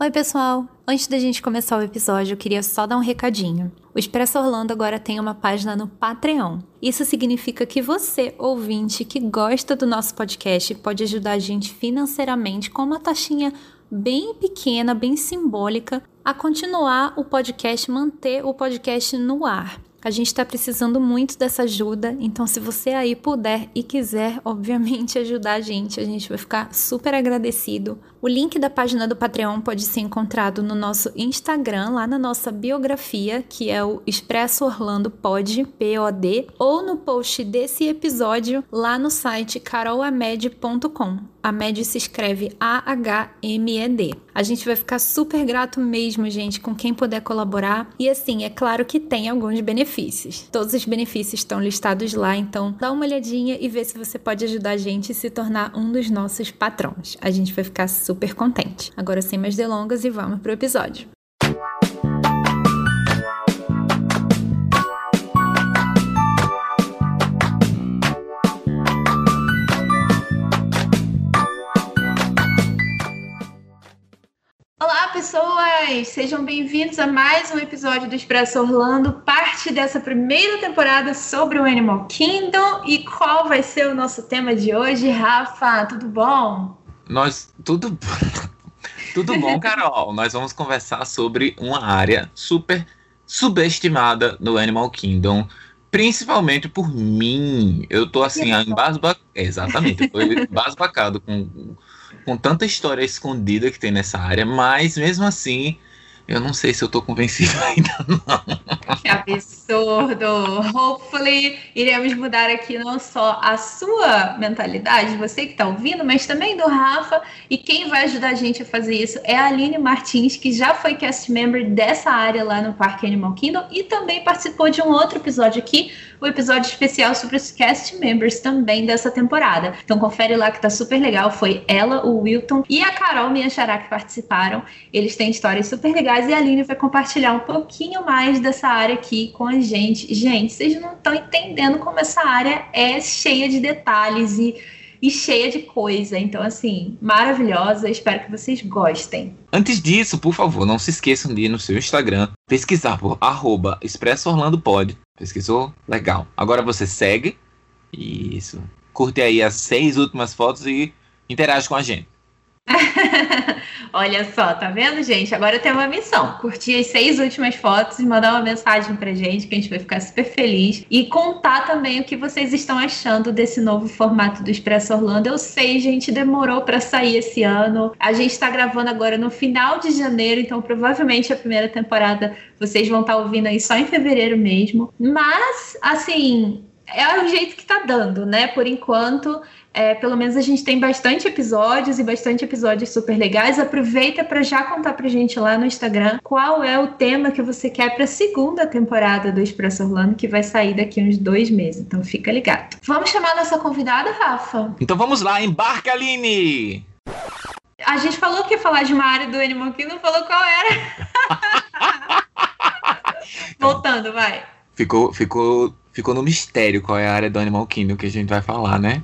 Oi, pessoal! Antes da gente começar o episódio, eu queria só dar um recadinho. O Expresso Orlando agora tem uma página no Patreon. Isso significa que você, ouvinte, que gosta do nosso podcast, pode ajudar a gente financeiramente com uma taxinha bem pequena, bem simbólica, a continuar o podcast, manter o podcast no ar. A gente está precisando muito dessa ajuda, então se você aí puder e quiser, obviamente, ajudar a gente, a gente vai ficar super agradecido. O link da página do Patreon pode ser encontrado no nosso Instagram, lá na nossa biografia, que é o Expresso Orlando Pod, P-O-D, ou no post desse episódio lá no site carolamed.com. A MED se escreve A-H-M-E-D. A gente vai ficar super grato mesmo, gente, com quem puder colaborar. E assim, é claro que tem alguns benefícios. Todos os benefícios estão listados lá, então dá uma olhadinha e vê se você pode ajudar a gente a se tornar um dos nossos patrões. A gente vai ficar super contente. Agora, sem mais delongas, e vamos pro episódio. Olá, pessoas! Sejam bem-vindos a mais um episódio do Expresso Orlando, parte dessa primeira temporada sobre o Animal Kingdom. E qual vai ser o nosso tema de hoje, Rafa? Tudo bom? Nós, tudo, tudo bom, Carol? Nós vamos conversar sobre uma área super subestimada no Animal Kingdom, principalmente por mim. Eu tô assim, embasbacado. Exatamente, eu tô embasbacado com com tanta história escondida que tem nessa área, mas mesmo assim, eu não sei se eu tô convencido ainda não. Que absurdo! Hopefully, iremos mudar aqui não só a sua mentalidade, você que está ouvindo, mas também do Rafa. E quem vai ajudar a gente a fazer isso é a Aline Martins, que já foi cast member dessa área lá no Parque Animal Kingdom e também participou de um outro episódio aqui o episódio especial sobre os cast members também dessa temporada. Então confere lá que tá super legal. Foi ela, o Wilton e a Carol Minha Xará que participaram. Eles têm histórias super legais e a Aline vai compartilhar um pouquinho mais dessa área aqui com a gente. Gente, vocês não estão entendendo como essa área é cheia de detalhes e e cheia de coisa. Então, assim, maravilhosa. Espero que vocês gostem. Antes disso, por favor, não se esqueçam de ir no seu Instagram, pesquisar por arroba Expresso Orlando Pod. Pesquisou? Legal. Agora você segue. Isso. Curte aí as seis últimas fotos e interage com a gente. Olha só, tá vendo, gente? Agora tem uma missão: curtir as seis últimas fotos e mandar uma mensagem pra gente, que a gente vai ficar super feliz. E contar também o que vocês estão achando desse novo formato do Expresso Orlando. Eu sei, gente, demorou para sair esse ano. A gente tá gravando agora no final de janeiro, então provavelmente a primeira temporada vocês vão estar tá ouvindo aí só em fevereiro mesmo. Mas, assim, é o jeito que tá dando, né? Por enquanto, é, pelo menos a gente tem bastante episódios e bastante episódios super legais. Aproveita para já contar pra gente lá no Instagram qual é o tema que você quer para a segunda temporada do Expresso Orlando, que vai sair daqui uns dois meses. Então fica ligado. Vamos chamar nossa convidada, Rafa? Então vamos lá, embarca, Aline! A gente falou que ia falar de uma área do Animal Kingdom, não falou qual era. Voltando, vai. Ficou, ficou, ficou no mistério qual é a área do Animal Kingdom que a gente vai falar, né?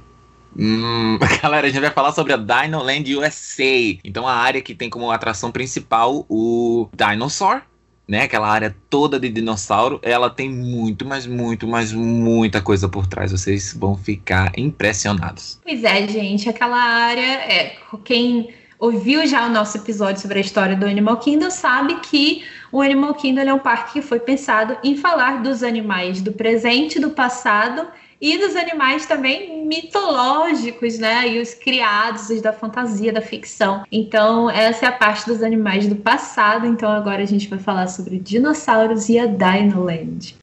Hum, galera, a gente vai falar sobre a Dinoland USA. Então, a área que tem como atração principal o Dinosaur, né? Aquela área toda de dinossauro. Ela tem muito, mas muito, mas muita coisa por trás. Vocês vão ficar impressionados. Pois é, gente. Aquela área é quem ouviu já o nosso episódio sobre a história do Animal Kingdom sabe que o Animal Kingdom é um parque que foi pensado em falar dos animais do presente, do passado e dos animais também mitológicos, né? E os criados, os da fantasia, da ficção. Então, essa é a parte dos animais do passado. Então, agora a gente vai falar sobre dinossauros e a Dinoland.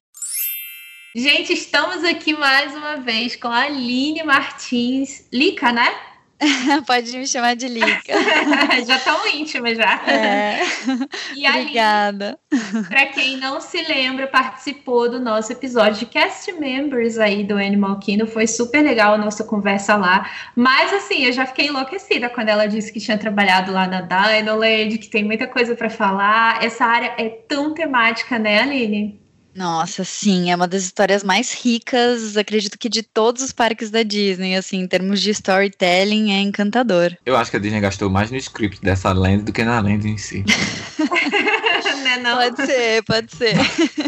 Gente, estamos aqui mais uma vez com a Aline Martins. Lica, né? Pode me chamar de Lica. já tão íntima já. É. E Obrigada. Para quem não se lembra, participou do nosso episódio de cast members aí do Animal Kingdom. Foi super legal a nossa conversa lá. Mas assim, eu já fiquei enlouquecida quando ela disse que tinha trabalhado lá na Dinoland, que tem muita coisa para falar. Essa área é tão temática, né, Aline? Nossa, sim, é uma das histórias mais ricas, acredito que de todos os parques da Disney, assim, em termos de storytelling, é encantador. Eu acho que a Disney gastou mais no script dessa lenda do que na lenda em si. né, não? Pode ser, pode ser.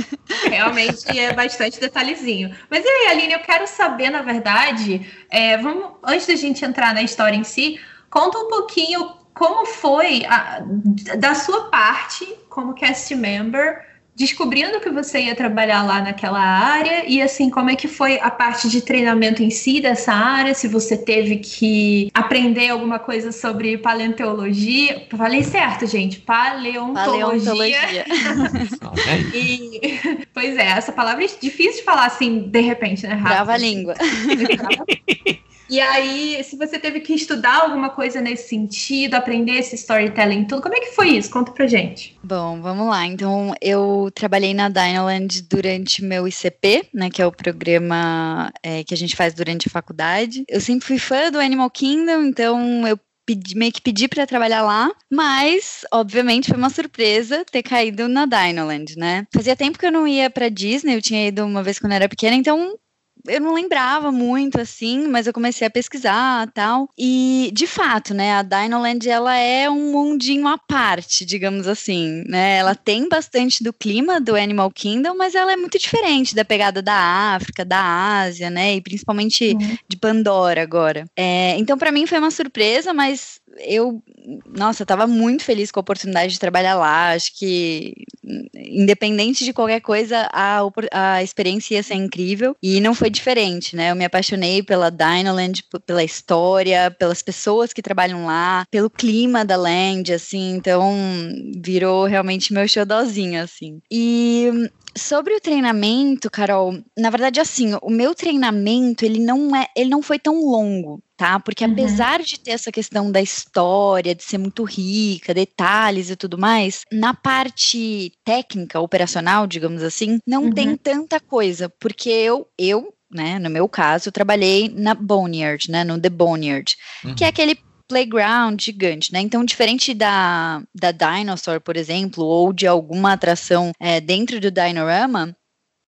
Realmente é bastante detalhezinho. Mas e aí, Aline, eu quero saber, na verdade, é, vamos, antes da gente entrar na história em si, conta um pouquinho como foi a, da sua parte como cast member descobrindo que você ia trabalhar lá naquela área e assim como é que foi a parte de treinamento em si dessa área, se você teve que aprender alguma coisa sobre paleontologia, falei certo, gente, paleontologia. paleontologia. e pois é, essa palavra é difícil de falar assim de repente, né? Rápido. Trava a língua. E aí, se você teve que estudar alguma coisa nesse sentido, aprender esse storytelling, tudo, como é que foi isso? Conta pra gente. Bom, vamos lá. Então, eu trabalhei na Dynaland durante meu ICP, né, que é o programa é, que a gente faz durante a faculdade. Eu sempre fui fã do Animal Kingdom, então eu Pedi, meio que pedi para trabalhar lá, mas obviamente foi uma surpresa ter caído na Dinoland, né? Fazia tempo que eu não ia para Disney, eu tinha ido uma vez quando eu era pequena, então eu não lembrava muito assim, mas eu comecei a pesquisar tal. E de fato, né, a Dinoland ela é um mundinho à parte, digamos assim, né? Ela tem bastante do clima do Animal Kingdom, mas ela é muito diferente da pegada da África, da Ásia, né? E principalmente uhum. de Pandora agora. É, então, para mim foi uma surpresa, mas eu, nossa, estava muito feliz com a oportunidade de trabalhar lá. Acho que, independente de qualquer coisa, a, a experiência ia ser incrível. E não foi diferente, né? Eu me apaixonei pela Dinoland, pela história, pelas pessoas que trabalham lá, pelo clima da land, assim. Então, virou realmente meu showzinho, assim. E Sobre o treinamento, Carol, na verdade, assim, o meu treinamento, ele não é, ele não foi tão longo, tá? Porque uhum. apesar de ter essa questão da história, de ser muito rica, detalhes e tudo mais, na parte técnica, operacional, digamos assim, não uhum. tem tanta coisa, porque eu, eu né, no meu caso, eu trabalhei na Boneyard, né, no The Boneyard, uhum. que é uhum. aquele playground gigante, né? Então, diferente da, da Dinosaur, por exemplo, ou de alguma atração é, dentro do Dinorama,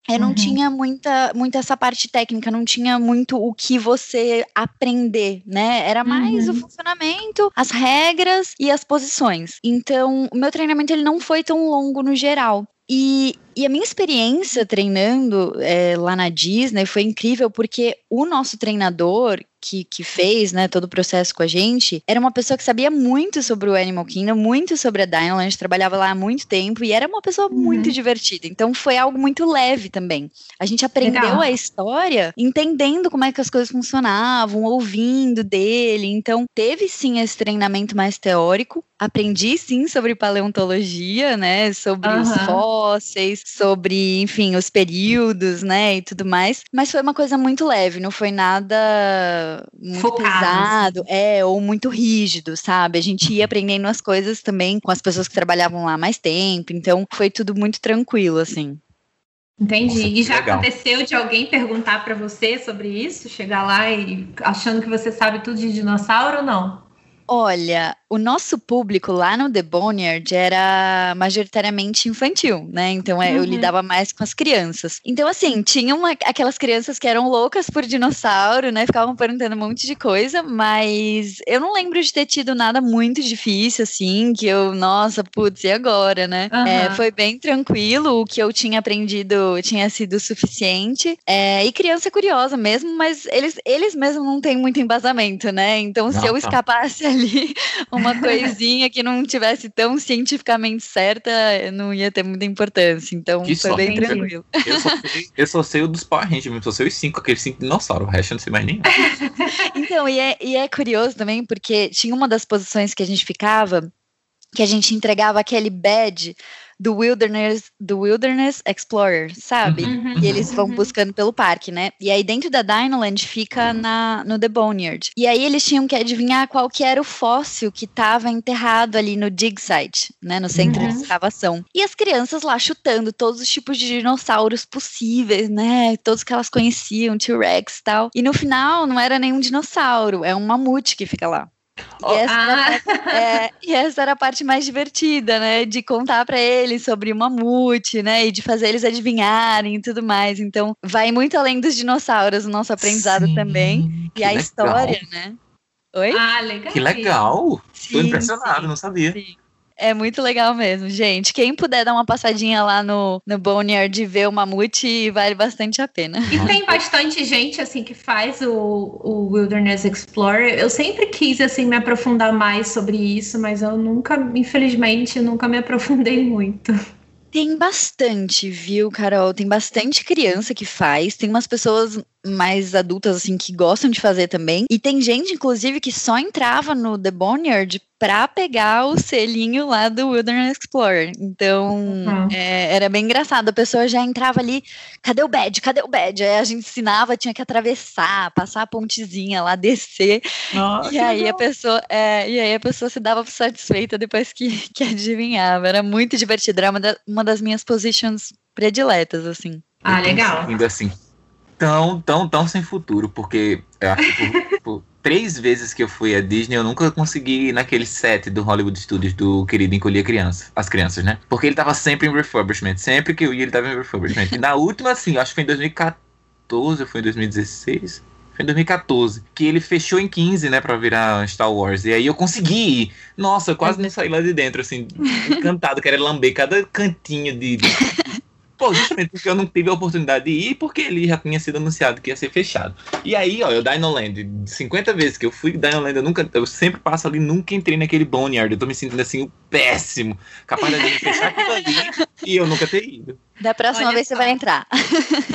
eu não uhum. tinha muita, muita essa parte técnica, não tinha muito o que você aprender, né? Era mais uhum. o funcionamento, as regras e as posições. Então, o meu treinamento ele não foi tão longo no geral. E, e a minha experiência treinando é, lá na Disney foi incrível porque o nosso treinador, que, que fez né, todo o processo com a gente, era uma pessoa que sabia muito sobre o Animal Kingdom, muito sobre a Dinoland, trabalhava lá há muito tempo e era uma pessoa uhum. muito divertida. Então foi algo muito leve também. A gente aprendeu Legal. a história entendendo como é que as coisas funcionavam, ouvindo dele. Então teve sim esse treinamento mais teórico. Aprendi sim sobre paleontologia, né? Sobre uhum. os fósseis, sobre, enfim, os períodos, né? E tudo mais. Mas foi uma coisa muito leve, não foi nada muito Focado. pesado, é, ou muito rígido, sabe? A gente ia aprendendo as coisas também com as pessoas que trabalhavam lá mais tempo, então foi tudo muito tranquilo, assim. Entendi. Nossa, e já legal. aconteceu de alguém perguntar para você sobre isso? Chegar lá e achando que você sabe tudo de dinossauro ou não? Olha, o nosso público lá no The Boneyard era majoritariamente infantil, né? Então uhum. eu lidava mais com as crianças. Então, assim, tinha uma, aquelas crianças que eram loucas por dinossauro, né? Ficavam perguntando um monte de coisa, mas eu não lembro de ter tido nada muito difícil, assim, que eu, nossa, putz, e agora, né? Uhum. É, foi bem tranquilo, o que eu tinha aprendido tinha sido suficiente. É, e criança curiosa mesmo, mas eles, eles mesmos não têm muito embasamento, né? Então, se eu escapasse ali uma coisinha que não tivesse tão cientificamente certa, não ia ter muita importância. Então que foi bem tranquilo. Eu só, sei, eu só sei o dos Power Rangers, só sei os cinco, aqueles cinco dinossauros, o resto eu não sei mais nenhum. então, e é, e é curioso também, porque tinha uma das posições que a gente ficava, que a gente entregava aquele badge do Wilderness, do Wilderness Explorer, sabe? Uhum, e eles vão uhum. buscando pelo parque, né? E aí dentro da Dinoland fica na, no The Boneyard. E aí eles tinham que adivinhar qual que era o fóssil que estava enterrado ali no dig site, né? No centro uhum. de escavação. E as crianças lá chutando todos os tipos de dinossauros possíveis, né? Todos que elas conheciam, T-Rex e tal. E no final não era nenhum dinossauro, é um mamute que fica lá. E essa, ah. parte, é, e essa, era a parte mais divertida, né? De contar para eles sobre o mamute, né? E de fazer eles adivinharem e tudo mais. Então, vai muito além dos dinossauros o nosso aprendizado Sim, também. E a legal. história, né? Oi? Ah, legal. Que legal! Sim, Tô impressionado, sim. não sabia. Sim. É muito legal mesmo, gente. Quem puder dar uma passadinha lá no, no Boneyard e ver o mamute, vale bastante a pena. E tem bastante gente, assim, que faz o, o Wilderness Explorer. Eu sempre quis, assim, me aprofundar mais sobre isso, mas eu nunca, infelizmente, nunca me aprofundei muito. Tem bastante, viu, Carol? Tem bastante criança que faz, tem umas pessoas mais adultas, assim, que gostam de fazer também. E tem gente, inclusive, que só entrava no The Boneyard pra pegar o selinho lá do Wilderness Explorer. Então, uhum. é, era bem engraçado. A pessoa já entrava ali, cadê o badge? Cadê o badge? Aí a gente ensinava, tinha que atravessar, passar a pontezinha lá, descer. Nossa, e aí a pessoa, é, e aí a pessoa se dava satisfeita depois que, que adivinhava. Era muito divertido. Era uma, da, uma das minhas positions prediletas, assim. Ah, legal. Ainda assim tão, tão, tão sem futuro, porque é, por, por, três vezes que eu fui à Disney, eu nunca consegui ir naquele set do Hollywood Studios do querido encolher criança, as crianças, né? Porque ele tava sempre em refurbishment, sempre que eu ia ele tava em refurbishment. E na última, assim, acho que foi em 2014 ou foi em 2016? Foi em 2014, que ele fechou em 15, né, pra virar Star Wars. E aí eu consegui ir. Nossa, eu quase não saí lá de dentro, assim, encantado, querendo lamber cada cantinho de, de Pô, justamente porque eu não tive a oportunidade de ir, porque ele já tinha sido anunciado que ia ser fechado. E aí, ó, eu Dinoland, 50 vezes que eu fui Dinoland, eu nunca, eu sempre passo ali, nunca entrei naquele Boneyard. Eu tô me sentindo assim, o péssimo, capaz de fechar aquilo ali e eu nunca ter ido. Da próxima Olha vez só. você vai entrar.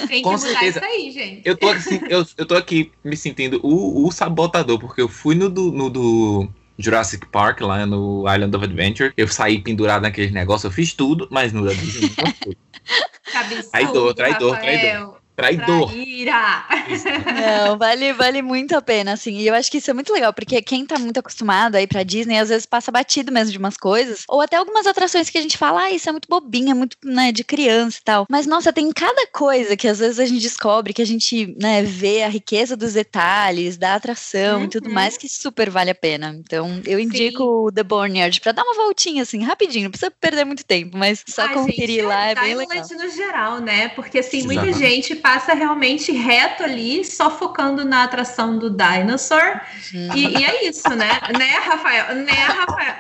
Tem que Com certeza. isso aí, gente. Eu tô, assim, eu, eu tô aqui me sentindo o, o sabotador, porque eu fui no do, no do Jurassic Park, lá no Island of Adventure. Eu saí pendurado naquele negócio, eu fiz tudo, mas no da Disney não foi. Traidor, traidor, traidor. Traidor. Traíra. Não, vale, vale muito a pena, assim. E eu acho que isso é muito legal, porque quem tá muito acostumado a ir pra Disney, às vezes passa batido mesmo de umas coisas. Ou até algumas atrações que a gente fala, ah, isso é muito bobinha, é muito, né, de criança e tal. Mas, nossa, tem cada coisa que às vezes a gente descobre, que a gente, né, vê a riqueza dos detalhes, da atração uhum. e tudo uhum. mais, que super vale a pena. Então, eu indico Sim. o The Boneyard pra dar uma voltinha, assim, rapidinho. Não precisa perder muito tempo, mas só Ai, conferir gente, lá é, é bem legal. no geral, né? Porque, assim, muita gente passa realmente reto ali, só focando na atração do Dinosaur. Uhum. E, e, é isso, né? né, Rafael? Né, Rafael?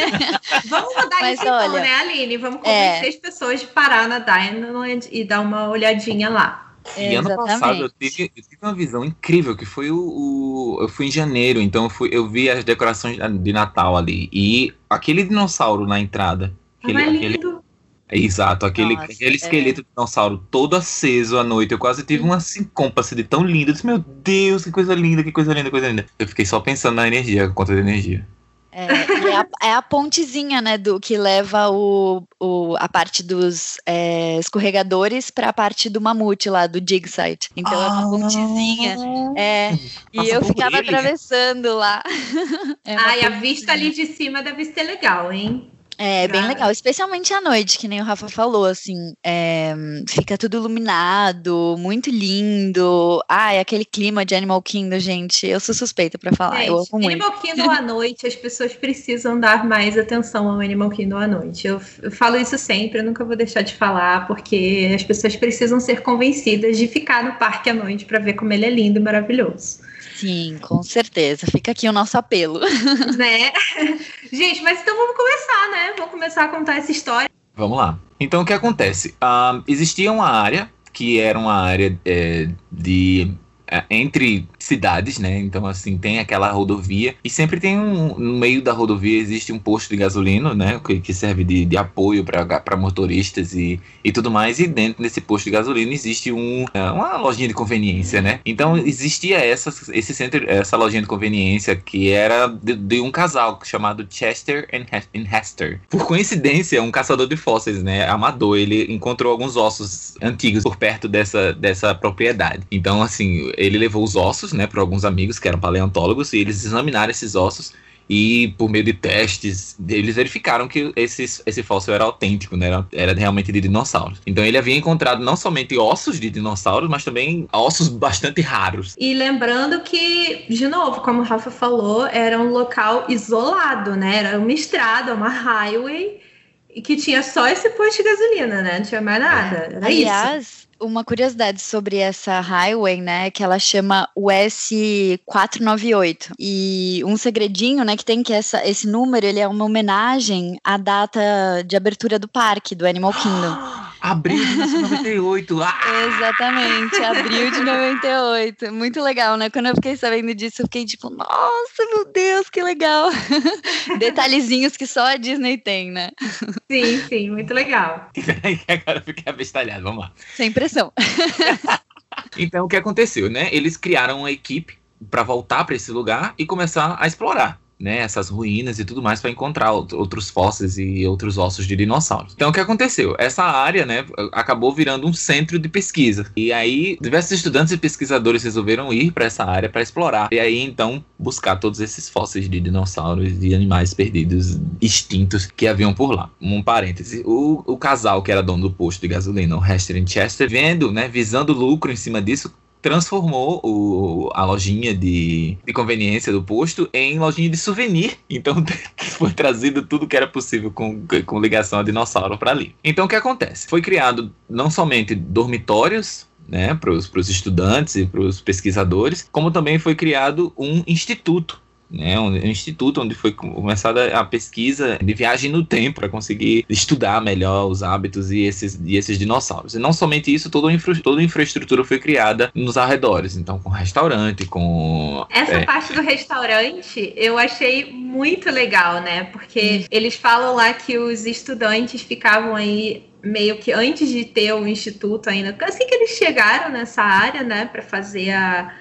Vamos mudar Mas, isso então, olha, né, Aline? Vamos convencer é... as pessoas de parar na Dinoland e dar uma olhadinha lá. E ano passado eu tive, eu tive, uma visão incrível, que foi o, o, Eu fui em janeiro, então eu, fui, eu vi as decorações de Natal ali. E aquele dinossauro na entrada. Aquele, é lindo. Exato, aquele, Nossa, aquele é. esqueleto é. de dinossauro todo aceso à noite. Eu quase tive uma sincompa de tão linda. Eu disse, meu Deus, que coisa linda, que coisa linda, coisa linda. Eu fiquei só pensando na energia, conta de energia. É, é, a, é, a, pontezinha, né, do que leva o, o a parte dos é, escorregadores para a parte do mamute lá, do dig site. Então ah, é uma ah. pontezinha. É, e eu ficava ele. atravessando lá. É Ai, a vista ali de cima deve ser legal, hein? É bem legal, especialmente à noite, que nem o Rafa falou, assim, é, fica tudo iluminado, muito lindo. Ah, é aquele clima de Animal Kingdom, gente. Eu sou suspeita para falar, gente, eu amo muito. Animal Kingdom à noite, as pessoas precisam dar mais atenção ao Animal Kingdom à noite. Eu, eu falo isso sempre, eu nunca vou deixar de falar, porque as pessoas precisam ser convencidas de ficar no parque à noite para ver como ele é lindo e maravilhoso. Sim, com certeza. Fica aqui o nosso apelo. Né? Gente, mas então vamos começar, né? Vamos começar a contar essa história. Vamos lá. Então, o que acontece? Uh, existia uma área que era uma área é, de é, entre cidades, né? Então, assim, tem aquela rodovia e sempre tem um. No meio da rodovia existe um posto de gasolina, né? Que, que serve de, de apoio para motoristas e, e tudo mais. E dentro desse posto de gasolina existe um, é, uma lojinha de conveniência, né? Então, existia essa, esse centro, essa lojinha de conveniência que era de, de um casal chamado Chester and Hester. Por coincidência, um caçador de fósseis, né? Amador, ele encontrou alguns ossos antigos por perto dessa, dessa propriedade. Então, assim ele levou os ossos, né, para alguns amigos que eram paleontólogos e eles examinaram esses ossos E por meio de testes, eles verificaram que esse, esse fóssil era autêntico, né? Era, era realmente de dinossauros. Então ele havia encontrado não somente ossos de dinossauros, mas também ossos bastante raros. E lembrando que, de novo, como o Rafa falou, era um local isolado, né? Era uma estrada, uma highway, e que tinha só esse posto de gasolina, né? Não tinha mais nada. Era Aliás, isso uma curiosidade sobre essa highway, né, que ela chama US 498. E um segredinho, né, que tem que essa, esse número, ele é uma homenagem à data de abertura do parque do Animal Kingdom. Abril de 1998. Ah! Exatamente, abril de 98. Muito legal, né? Quando eu fiquei sabendo disso, eu fiquei tipo, nossa, meu Deus, que legal. Detalhezinhos que só a Disney tem, né? Sim, sim, muito legal. Agora eu fiquei abestalhado, vamos lá. Sem pressão. então, o que aconteceu, né? Eles criaram uma equipe para voltar para esse lugar e começar a explorar né, essas ruínas e tudo mais para encontrar outros fósseis e outros ossos de dinossauros. Então o que aconteceu? Essa área, né, acabou virando um centro de pesquisa. E aí diversos estudantes e pesquisadores resolveram ir para essa área para explorar. E aí então buscar todos esses fósseis de dinossauros e animais perdidos, extintos que haviam por lá. Um parêntese, o, o casal que era dono do posto de gasolina, o Hester Chester, vendo, né, visando lucro em cima disso, transformou o, a lojinha de, de conveniência do posto em lojinha de souvenir. Então foi trazido tudo que era possível com, com ligação a dinossauro para ali. Então o que acontece? Foi criado não somente dormitórios né, para os estudantes e para os pesquisadores, como também foi criado um instituto né, um, instituto onde foi começada a pesquisa de viagem no tempo para conseguir estudar melhor os hábitos e esses, e esses dinossauros. E não somente isso, toda, infra, toda a infraestrutura foi criada nos arredores, então com restaurante, com... Essa é, parte do restaurante eu achei muito legal, né, porque hum. eles falam lá que os estudantes ficavam aí meio que antes de ter o instituto ainda, assim que eles chegaram nessa área, né, para fazer a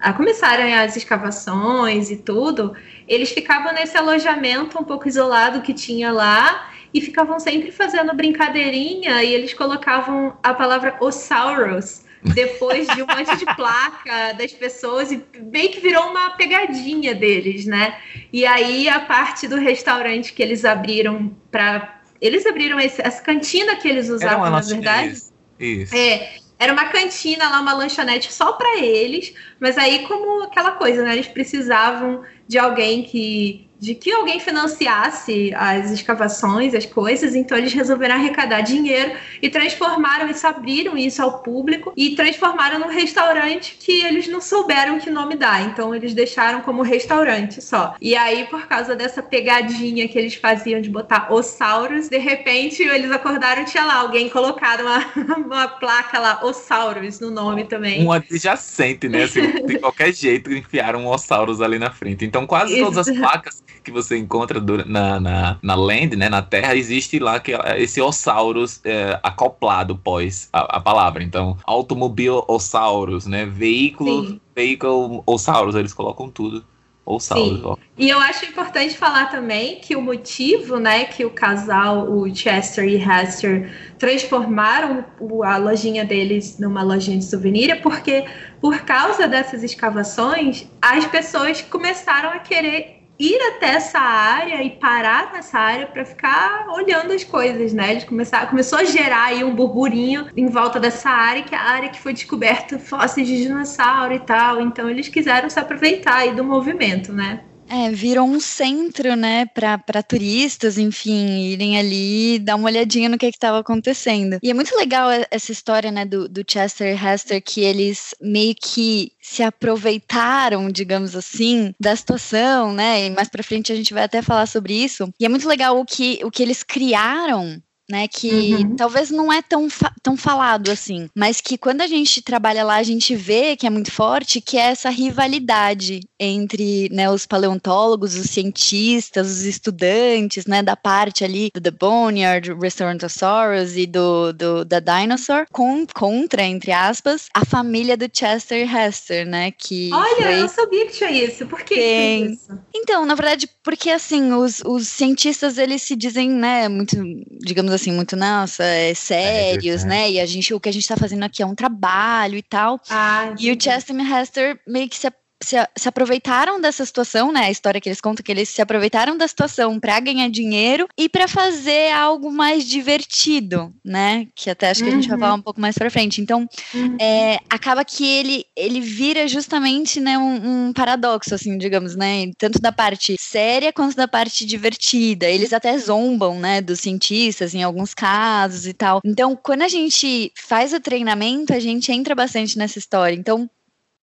a começarem as escavações e tudo, eles ficavam nesse alojamento um pouco isolado que tinha lá e ficavam sempre fazendo brincadeirinha e eles colocavam a palavra Osaurus depois de um monte de placa das pessoas e meio que virou uma pegadinha deles, né? E aí a parte do restaurante que eles abriram para eles abriram esse, essa cantina que eles usavam, na verdade. Isso. isso. É, era uma cantina lá, uma lanchonete só para eles, mas aí como aquela coisa, né? Eles precisavam de alguém que de que alguém financiasse as escavações, as coisas, então eles resolveram arrecadar dinheiro e transformaram isso, abriram isso ao público e transformaram num restaurante que eles não souberam que nome dá, então eles deixaram como restaurante só. E aí, por causa dessa pegadinha que eles faziam de botar Ossauros, de repente eles acordaram tinha lá alguém colocado uma, uma placa lá, Ossauros, no nome também. Um adjacente, né? Assim, de qualquer jeito enfiaram um Ossauros ali na frente. Então quase todas as placas que você encontra na, na, na land, né, na Terra, existe lá que esse Ossauros é, acoplado pós a, a, palavra. Então, automobile Ossauros, né, veículo, Sim. veículo Ossauros, eles colocam tudo. Ossauros. E eu acho importante falar também que o motivo, né, que o casal, o Chester e Hester, transformaram a lojinha deles numa lojinha de souvenir é porque, por causa dessas escavações, as pessoas começaram a querer ir até essa área e parar nessa área para ficar olhando as coisas, né? Eles começaram, começou a gerar aí um burburinho em volta dessa área, que é a área que foi descoberta fósseis de dinossauro e tal. Então eles quiseram se aproveitar aí do movimento, né? É, virou um centro, né, para turistas, enfim, irem ali dar uma olhadinha no que estava acontecendo. E é muito legal essa história, né, do, do Chester e Hester, que eles meio que se aproveitaram, digamos assim, da situação, né, e mais para frente a gente vai até falar sobre isso. E é muito legal o que, o que eles criaram né? Que uhum. talvez não é tão, fa tão falado assim, mas que quando a gente trabalha lá, a gente vê que é muito forte, que é essa rivalidade entre né, os paleontólogos, os cientistas, os estudantes, né? Da parte ali do The Boneyard, Restaurantosaurus e do, do da Dinosaur, com, contra, entre aspas, a família do Chester e Hester, né? Que Olha, foi... eu sabia que tinha isso. Por que Tem... isso? Então, na verdade, porque assim, os, os cientistas, eles se dizem, né, muito, digamos assim, muito, nossa, é, sérios, é, né? E a gente, o que a gente tá fazendo aqui é um trabalho e tal. Ah, e o Chester Hester meio que se se, se aproveitaram dessa situação, né? A história que eles contam que eles se aproveitaram da situação para ganhar dinheiro e para fazer algo mais divertido, né? Que até acho que uhum. a gente vai uhum. falar um pouco mais para frente. Então, uhum. é, acaba que ele, ele vira justamente né, um, um, paradoxo, assim, digamos, né? Tanto da parte séria quanto da parte divertida. Eles até zombam, né, dos cientistas em alguns casos e tal. Então, quando a gente faz o treinamento, a gente entra bastante nessa história. Então,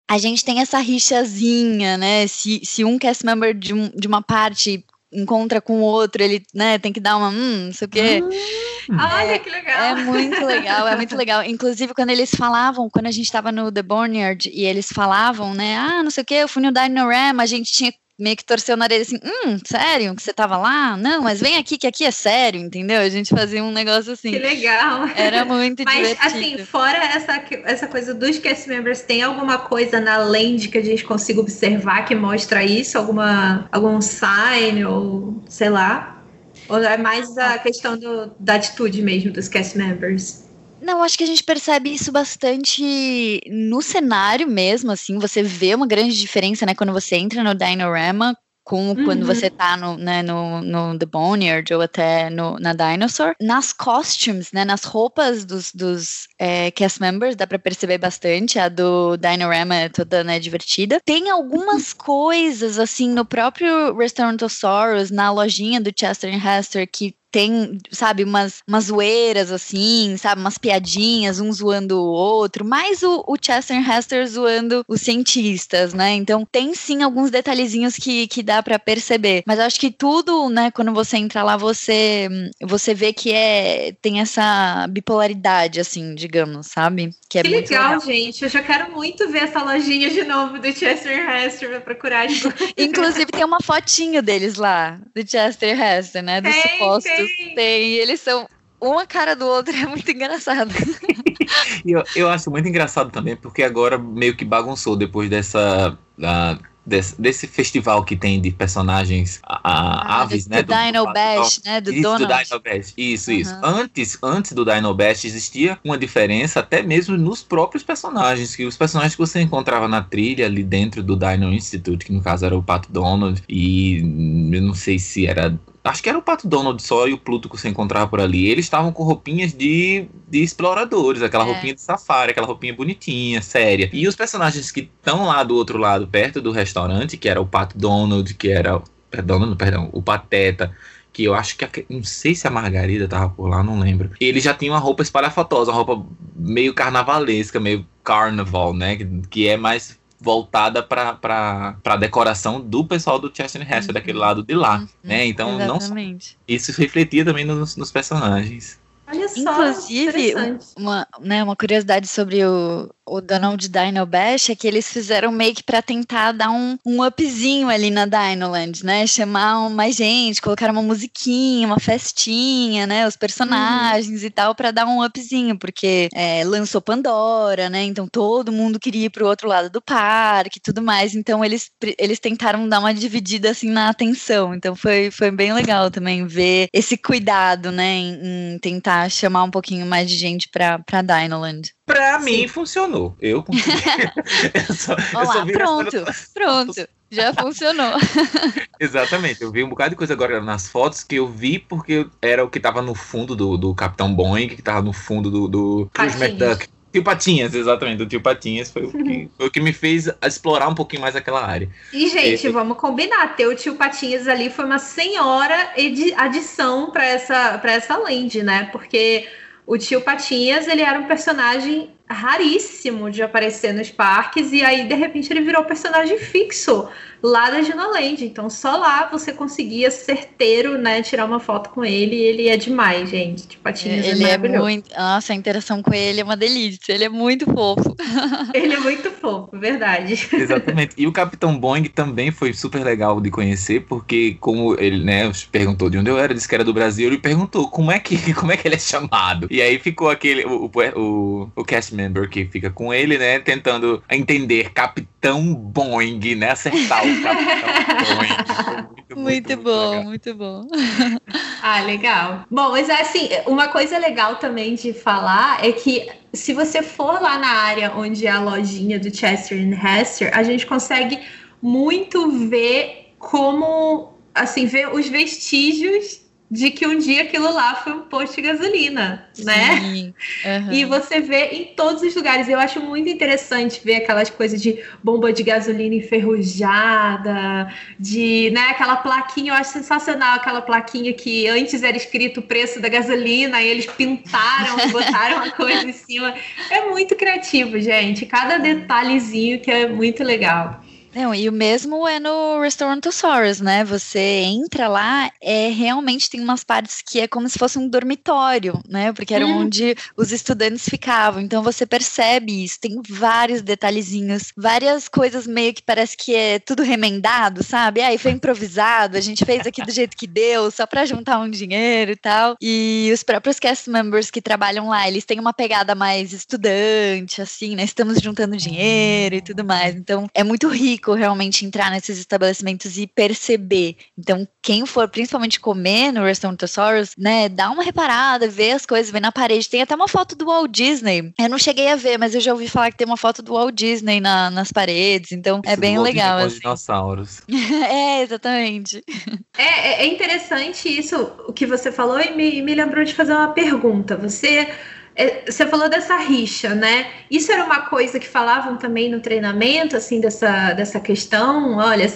a gente tem essa rixazinha, né? Se, se um cast member de, um, de uma parte encontra com o outro, ele, né, tem que dar uma, hum, não sei o quê. Hum, olha que legal. É muito legal, é muito legal. Inclusive, quando eles falavam, quando a gente estava no The Barnyard e eles falavam, né, ah, não sei o quê, eu fui no Dinorama, a gente tinha meio que torceu o nariz assim, hum, sério que você tava lá? Não, mas vem aqui que aqui é sério, entendeu? A gente fazia um negócio assim. Que legal. Era muito mas, divertido. Mas assim, fora essa, essa coisa dos cast members, tem alguma coisa na lente que a gente consiga observar que mostra isso? Alguma, algum sign ou sei lá? Ou é mais a questão do, da atitude mesmo dos cast members? Não, acho que a gente percebe isso bastante no cenário mesmo, assim, você vê uma grande diferença, né, quando você entra no Dinorama com uhum. quando você tá no, né, no, no The Boneyard ou até no, na Dinosaur. Nas costumes, né, nas roupas dos, dos é, cast members, dá pra perceber bastante. A do Dinorama é toda né, divertida. Tem algumas coisas, assim, no próprio Restaurantosaurus, na lojinha do Chester Hester, que tem, sabe, umas, umas zoeiras assim, sabe, umas piadinhas, um zoando o outro, mais o, o Chester Hester zoando os cientistas, né? Então tem sim alguns detalhezinhos que, que dá para perceber. Mas acho que tudo, né, quando você entra lá, você você vê que é tem essa bipolaridade, assim, digamos, sabe? Que, é que legal, legal, gente. Eu já quero muito ver essa lojinha de novo do Chester Hester pra procurar. Inclusive tem uma fotinho deles lá, do Chester Hester, né? Dos tem, supostos tem. Tem. E eles são uma cara do outro, é muito engraçado. eu, eu acho muito engraçado também, porque agora meio que bagunçou depois dessa. Desse, desse, festival que tem de personagens a, ah, aves, do, né? Do, do Dino Bash, né? Do isso, Donald. do Dino Bash. Isso, uhum. isso. Antes, antes do Dino Bash existia uma diferença até mesmo nos próprios personagens, que os personagens que você encontrava na trilha ali dentro do Dino Institute, que no caso era o Pato Donald, e eu não sei se era Acho que era o Pato Donald só e o Pluto que você encontrava por ali. Eles estavam com roupinhas de, de exploradores, aquela é. roupinha de safari, aquela roupinha bonitinha, séria. E os personagens que estão lá do outro lado, perto do restaurante, que era o Pato Donald, que era. Perdão, perdão, o Pateta, que eu acho que. A, não sei se a Margarida tava por lá, não lembro. Ele já tinha uma roupa espalhafatosa, uma roupa meio carnavalesca, meio carnaval, né? Que, que é mais voltada para a decoração do pessoal do Chester Hester, uhum. daquele lado de lá, uhum. né? Então, Exatamente. não isso refletia também nos, nos personagens. Olha só, Inclusive, uma, né, uma curiosidade sobre o, o Donald Dino Bash é que eles fizeram meio que para tentar dar um, um upzinho ali na Dinoland, né? Chamar mais gente, colocar uma musiquinha, uma festinha, né? Os personagens uhum. e tal, para dar um upzinho, porque é, lançou Pandora, né? Então todo mundo queria ir pro outro lado do parque e tudo mais. Então eles, eles tentaram dar uma dividida assim na atenção. Então foi, foi bem legal também ver esse cuidado, né? Em, em tentar chamar um pouquinho mais de gente pra, pra Dinoland. Pra Sim. mim funcionou. Eu consegui. eu só, Olá, eu pronto, pronto. Já funcionou. Exatamente. Eu vi um bocado de coisa agora nas fotos que eu vi porque era o que tava no fundo do, do Capitão Boeing, que tava no fundo do, do Cruz McDuck. Tio Patinhas, exatamente. O Tio Patinhas foi o, que, foi o que me fez explorar um pouquinho mais aquela área. E, gente, vamos combinar. Ter o Tio Patinhas ali foi uma senhora adição para essa, pra essa land, né? Porque o tio Patinhas, ele era um personagem raríssimo de aparecer nos parques e aí de repente ele virou personagem fixo lá da Ginoland. Então só lá você conseguia certeiro, né, tirar uma foto com ele e ele é demais, gente. Tipo, Patinhas ele é, é muito, nossa, a interação com ele é uma delícia. Ele é muito fofo. ele é muito fofo, verdade. Exatamente. E o Capitão Boeing também foi super legal de conhecer, porque como ele, né, perguntou de onde eu era, disse que era do Brasil, ele perguntou como é que como é que ele é chamado. E aí ficou aquele o, o, o, o cast member que fica com ele, né, tentando entender Capitão Boeing, né, acertar o muito, muito, bom, muito bom. Ah, legal. Bom, mas assim, uma coisa legal também de falar é que se você for lá na área onde é a lojinha do Chester Hester, a gente consegue muito ver como, assim, ver os vestígios de que um dia aquilo lá foi um posto de gasolina, né? Sim, uhum. E você vê em todos os lugares. Eu acho muito interessante ver aquelas coisas de bomba de gasolina enferrujada, de, né, aquela plaquinha, eu acho sensacional aquela plaquinha que antes era escrito o preço da gasolina e eles pintaram botaram a coisa em cima. É muito criativo, gente. Cada detalhezinho que é muito legal. Não, e o mesmo é no Restaurantosaurus, né? Você entra lá, é realmente tem umas partes que é como se fosse um dormitório, né? Porque era hum. onde os estudantes ficavam. Então você percebe isso, tem vários detalhezinhos, várias coisas meio que parece que é tudo remendado, sabe? Aí foi improvisado, a gente fez aqui do jeito que deu, só para juntar um dinheiro e tal. E os próprios cast members que trabalham lá, eles têm uma pegada mais estudante, assim, né? Estamos juntando dinheiro e tudo mais. Então é muito rico realmente entrar nesses estabelecimentos e perceber. Então, quem for principalmente comer no Restaurantosaurus, né, dá uma reparada, vê as coisas, vê na parede. Tem até uma foto do Walt Disney. Eu não cheguei a ver, mas eu já ouvi falar que tem uma foto do Walt Disney na, nas paredes. Então, é bem legal. Assim. dinossauros. é, exatamente. É, é, é interessante isso, o que você falou, e me, me lembrou de fazer uma pergunta. Você você falou dessa rixa, né? Isso era uma coisa que falavam também no treinamento, assim, dessa, dessa questão. Olha,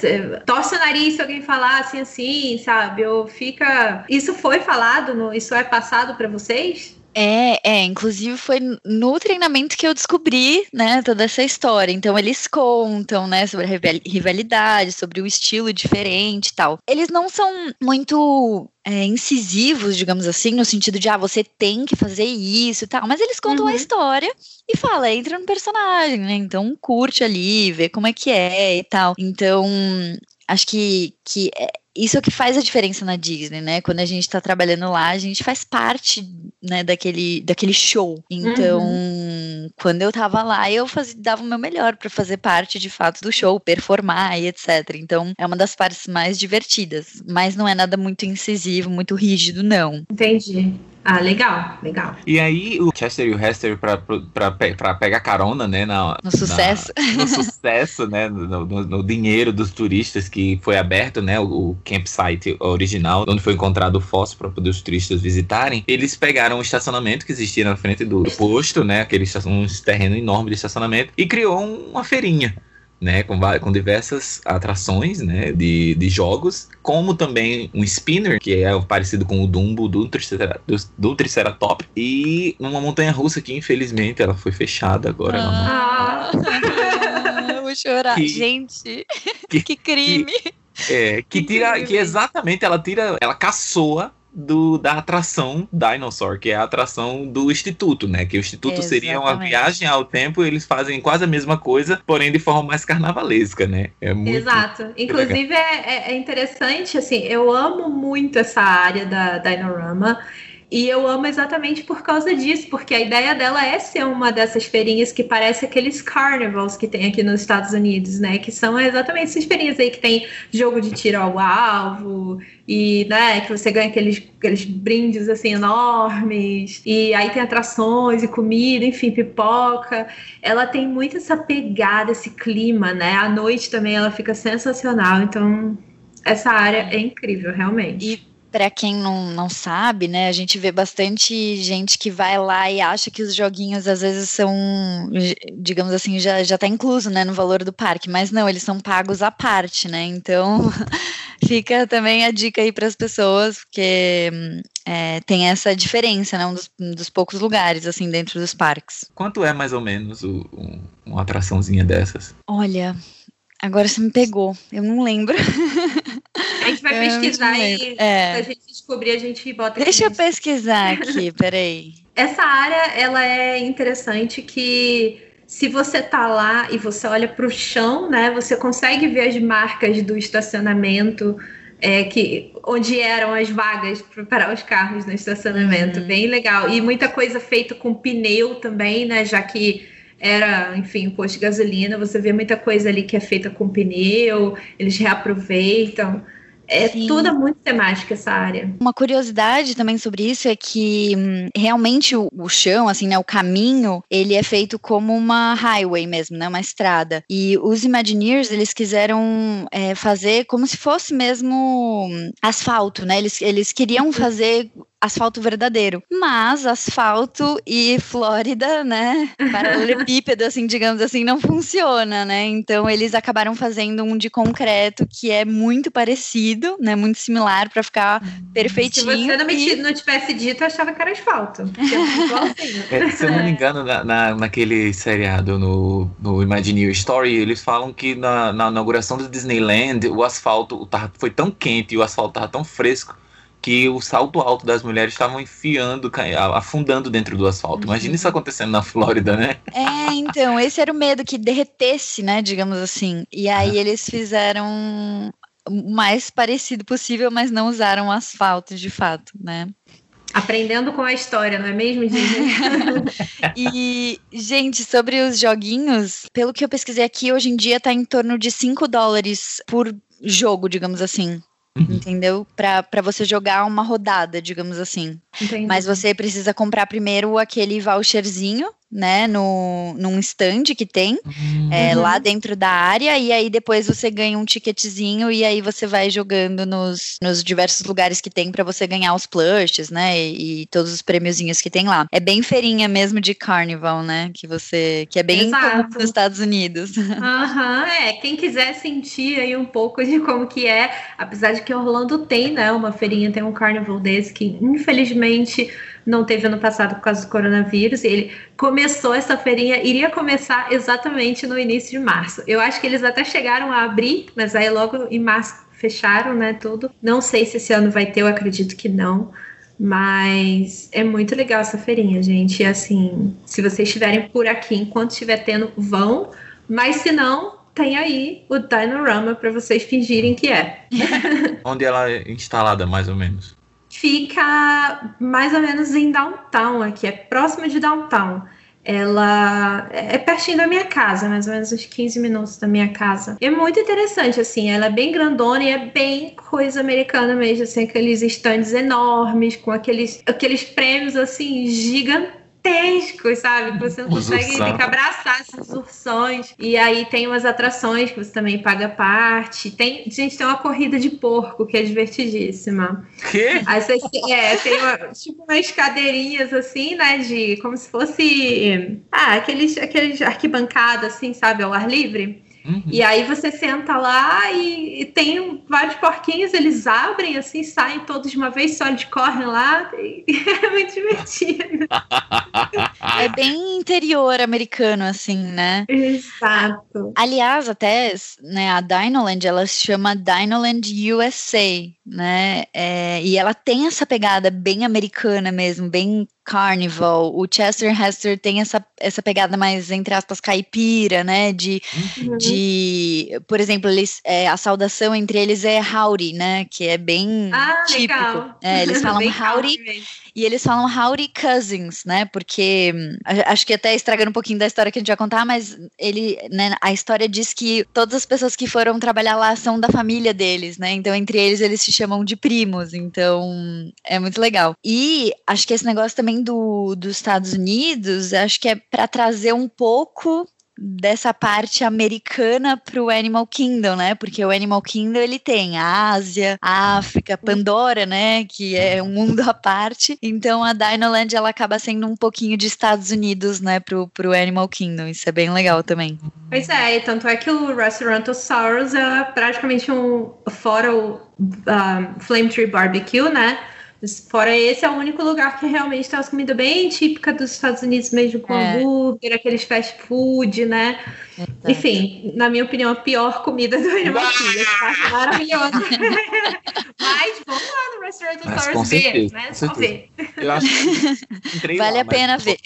torce o nariz se alguém falar assim, assim, sabe? Ou fica. Isso foi falado, no, isso é passado para vocês? É, é, inclusive foi no treinamento que eu descobri, né, toda essa história. Então eles contam, né, sobre a rivalidade, sobre o estilo diferente e tal. Eles não são muito é, incisivos, digamos assim, no sentido de, ah, você tem que fazer isso e tal, mas eles contam uhum. a história e fala, entra no personagem, né, então curte ali, vê como é que é e tal. Então, acho que, que é, isso é o que faz a diferença na Disney, né? Quando a gente está trabalhando lá, a gente faz parte, né, daquele, daquele show. Então, uhum. quando eu tava lá, eu fazia, dava o meu melhor para fazer parte de fato do show, performar e etc. Então, é uma das partes mais divertidas, mas não é nada muito incisivo, muito rígido, não. Entendi. Ah, legal, legal. E aí o Chester e o Hester pra, pra, pra pegar carona, né? Na, no sucesso. Na, no sucesso, né? No, no, no, dinheiro dos turistas que foi aberto, né? O, o campsite original, onde foi encontrado o fóssil para poder os turistas visitarem. Eles pegaram um estacionamento que existia na frente do posto, né? Aquele um terreno enorme de estacionamento e criou uma feirinha né, com, com diversas atrações né, de, de jogos, como também um spinner, que é parecido com o Dumbo do, do, do Triceratops, e uma montanha russa que infelizmente ela foi fechada agora. Ah, não... vou chorar. Que, Gente, que, que crime! Que, é, que tira, que exatamente ela tira, ela caçoa do, da atração Dinosaur, que é a atração do Instituto, né? Que o Instituto Exatamente. seria uma viagem ao tempo e eles fazem quase a mesma coisa, porém de forma mais carnavalesca, né? É muito Exato. Inclusive é, é, é, interessante, assim, eu amo muito essa área da Dinorama. E eu amo exatamente por causa disso, porque a ideia dela é ser uma dessas feirinhas que parece aqueles carnivals que tem aqui nos Estados Unidos, né? Que são exatamente essas feirinhas aí que tem jogo de tiro ao alvo e, né, que você ganha aqueles, aqueles brindes assim enormes, e aí tem atrações e comida, enfim, pipoca. Ela tem muito essa pegada, esse clima, né? À noite também ela fica sensacional, então essa área é incrível, realmente. E para quem não, não sabe, né, a gente vê bastante gente que vai lá e acha que os joguinhos às vezes são, digamos assim, já, já tá incluso, né, no valor do parque, mas não, eles são pagos à parte, né, então fica também a dica aí para as pessoas, porque é, tem essa diferença, né, um dos, um dos, poucos lugares, assim, dentro dos parques. Quanto é mais ou menos o, um, uma atraçãozinha dessas? Olha, Agora você me pegou, eu não lembro. A gente vai pesquisar e é. a gente descobrir, a gente bota Deixa eu pesquisar aqui, peraí. Essa área, ela é interessante que se você tá lá e você olha para o chão, né, você consegue ver as marcas do estacionamento, é, que, onde eram as vagas para parar os carros no estacionamento. Uhum. Bem legal. E muita coisa feita com pneu também, né, já que era, enfim, um posto de gasolina. Você vê muita coisa ali que é feita com pneu, eles reaproveitam. É Sim. toda muito temática essa área. Uma curiosidade também sobre isso é que hum, realmente o, o, chão, assim, né, o caminho, ele é feito como uma highway mesmo, né, uma estrada. E os Imagineers, eles quiseram é, fazer como se fosse mesmo hum, asfalto, né? Eles, eles queriam fazer asfalto verdadeiro. Mas asfalto e Flórida, né, paralelepípedo, assim, digamos assim, não funciona, né? Então eles acabaram fazendo um de concreto que é muito parecido, né, muito similar para ficar perfeitinho. Se você não, me, não tivesse dito, eu achava que era asfalto. é, se eu não me engano, na, na, naquele seriado no, no Imagineer Story, eles falam que na, na inauguração do Disneyland, o asfalto tava, foi tão quente e o asfalto tava tão fresco que o salto alto das mulheres estavam enfiando, afundando dentro do asfalto. Uhum. Imagina isso acontecendo na Flórida, né? É, então, esse era o medo que derretesse, né, digamos assim. E aí é. eles fizeram o mais parecido possível, mas não usaram asfalto de fato, né? Aprendendo com a história, não é mesmo, e, gente, sobre os joguinhos, pelo que eu pesquisei aqui, hoje em dia tá em torno de 5 dólares por jogo, digamos assim. Uhum. Entendeu? Para você jogar uma rodada, digamos assim. Entendi. Mas você precisa comprar primeiro aquele voucherzinho né, no, num stand que tem uhum. é, lá dentro da área, e aí depois você ganha um ticketzinho e aí você vai jogando nos, nos diversos lugares que tem para você ganhar os plushes, né, e, e, todos os prêmiozinhos que tem lá. É bem feirinha mesmo de carnival, né, que você, que é bem comum nos Estados Unidos. Aham, uhum, é, quem quiser sentir aí um pouco de como que é, apesar de que Orlando tem, né, uma feirinha, tem um carnival desse que infelizmente não teve ano passado por causa do coronavírus. Ele começou essa feirinha, iria começar exatamente no início de março. Eu acho que eles até chegaram a abrir, mas aí logo em março fecharam, né, tudo. Não sei se esse ano vai ter, eu acredito que não. Mas é muito legal essa feirinha, gente. E assim, se vocês estiverem por aqui enquanto estiver tendo, vão. Mas se não, tem aí o Dinorama para vocês fingirem que é. Onde ela é instalada, mais ou menos? Fica mais ou menos em downtown aqui, é próximo de downtown. Ela é pertinho da minha casa, mais ou menos uns 15 minutos da minha casa. E é muito interessante, assim, ela é bem grandona e é bem coisa americana mesmo, assim, aqueles estandes enormes, com aqueles, aqueles prêmios, assim, gigantes gigantescos, sabe? Que você não consegue tem que abraçar esses ursões. E aí tem umas atrações que você também paga parte. Tem, gente, tem uma corrida de porco que é divertidíssima. Que? Aí você, é, tem uma, tipo umas cadeirinhas assim, né? De como se fosse. Ah, aqueles, aqueles arquibancadas, assim, sabe, ao ar livre. Uhum. E aí você senta lá e, e, tem vários porquinhos, eles abrem assim, saem todos de uma vez só, eles correm lá. é muito divertido. é bem interior americano, assim, né? Exato. Aliás, até né, a Dinoland, ela se chama Dinoland USA, né? É, e ela tem essa pegada bem americana mesmo, bem Carnival, o Chester Hester tem essa, essa pegada mais, entre aspas, caipira, né? De, uhum. de por exemplo, eles, é, a saudação entre eles é howdy, né? Que é bem ah, típico. Legal. É, eles falam howdy e eles falam howdy cousins, né? Porque acho que até estragando um pouquinho da história que a gente vai contar, mas ele, né, a história diz que todas as pessoas que foram trabalhar lá são da família deles, né? Então, entre eles, eles se chamam de primos. Então, é muito legal. E acho que esse negócio também do, dos Estados Unidos, acho que é para trazer um pouco dessa parte americana para o Animal Kingdom, né? Porque o Animal Kingdom ele tem a Ásia, a África, Pandora, né? Que é um mundo à parte. Então a Dinoland ela acaba sendo um pouquinho de Estados Unidos, né? Pro, pro Animal Kingdom. Isso é bem legal também. Pois é, tanto é que o Restaurantosaurus é praticamente um fora o um, Flame Tree Barbecue, né? Fora esse, é o único lugar que realmente tem uma comida bem típica dos Estados Unidos, mesmo com é. hambúrguer, aqueles fast food, né? Enfim, na minha opinião, a pior comida do Animal Kingdom. Tá maravilhosa. Mas vamos lá no Restaurant do Stars ver, né? Só ver. Eu acho que vale lá, a pena ver.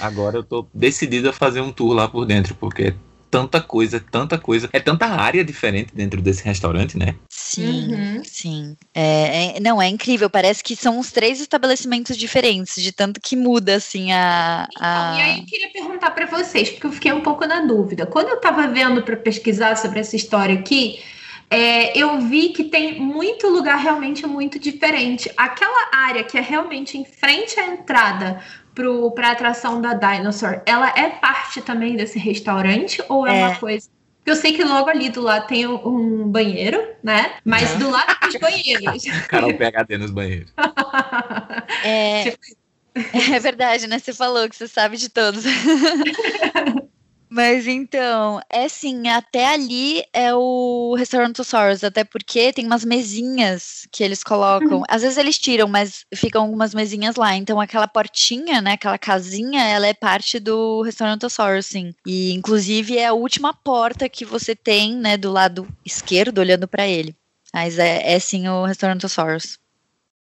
Agora eu tô decidido a fazer um tour lá por dentro, porque tanta coisa, tanta coisa. É tanta área diferente dentro desse restaurante, né? Sim, uhum. sim. É, é, não, é incrível. Parece que são os três estabelecimentos diferentes, de tanto que muda, assim, a. a... Então, e aí eu queria perguntar perguntar para vocês, porque eu fiquei um pouco na dúvida. Quando eu estava vendo para pesquisar sobre essa história aqui, é, eu vi que tem muito lugar realmente muito diferente. Aquela área que é realmente em frente à entrada para a atração da Dinosaur, ela é parte também desse restaurante ou é, é. uma coisa eu sei que logo ali do lado tem um banheiro, né? Mas do lado dos banheiros. Carol PHD nos banheiros. É, é verdade, né? Você falou que você sabe de todos. Mas então, é sim, até ali é o Restaurantosaurus, até porque tem umas mesinhas que eles colocam. Uhum. Às vezes eles tiram, mas ficam algumas mesinhas lá. Então aquela portinha, né, aquela casinha, ela é parte do Restaurantosaurus, sim. E inclusive é a última porta que você tem, né, do lado esquerdo, olhando para ele. Mas é, é sim o Restaurantosaurus.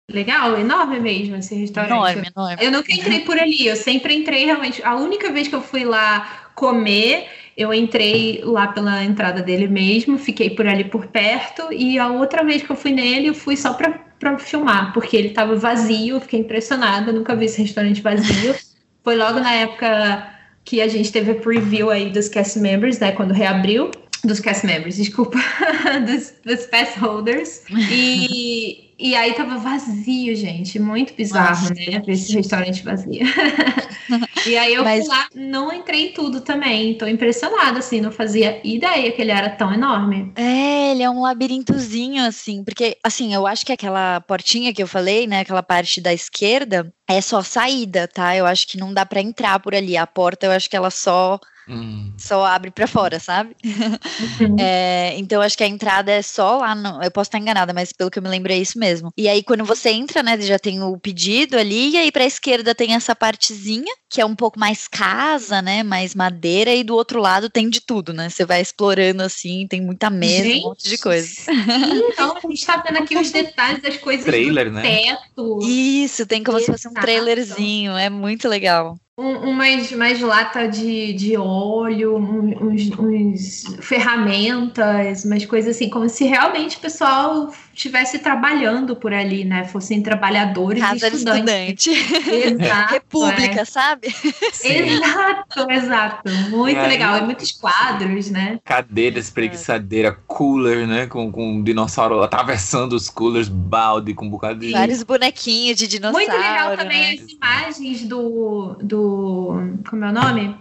Legal, enorme mesmo esse restaurante. Enorme, enorme. Eu nunca entrei por ali, eu sempre entrei realmente. A única vez que eu fui lá comer, eu entrei lá pela entrada dele mesmo, fiquei por ali por perto, e a outra vez que eu fui nele, eu fui só para filmar, porque ele estava vazio, fiquei impressionada, nunca vi esse restaurante vazio. Foi logo na época que a gente teve a preview aí dos cast members, né, quando reabriu, dos cast members, desculpa, dos, dos pass holders, e e aí tava vazio, gente. Muito bizarro, Nossa, né? Ver esse restaurante vazio. e aí eu Mas... fui lá, não entrei em tudo também. Tô impressionada, assim, não fazia ideia que ele era tão enorme. É, ele é um labirintozinho, assim, porque, assim, eu acho que aquela portinha que eu falei, né? Aquela parte da esquerda, é só saída, tá? Eu acho que não dá para entrar por ali. A porta, eu acho que ela só Hum. Só abre para fora, sabe? Uhum. É, então acho que a entrada é só lá. No, eu posso estar enganada, mas pelo que eu me lembro é isso mesmo. E aí quando você entra, né, já tem o pedido ali, e aí para a esquerda tem essa partezinha que é um pouco mais casa, né, mais madeira, e do outro lado tem de tudo, né? Você vai explorando assim, tem muita mesa, gente, um monte de coisa. Então a gente tá vendo aqui os detalhes das coisas Trailer, do né? teto. Isso, tem como Exato. se fosse um trailerzinho, é muito legal um, umas, umas lata de, de óleo, uns, uns ferramentas, umas coisas assim, como se realmente o pessoal estivesse trabalhando por ali, né? Fossem trabalhadores Casa e estudantes. estudante. Exato. República, é. sabe? Sim. Exato, exato. Muito aí, legal. E muitos quadros, né? Cadeira, espreguiçadeira, cooler, né? Com, com um dinossauro atravessando os coolers, balde com um bocado de. Vários bonequinhos de dinossauro. Muito legal também né? as imagens do, do. Como é o nome?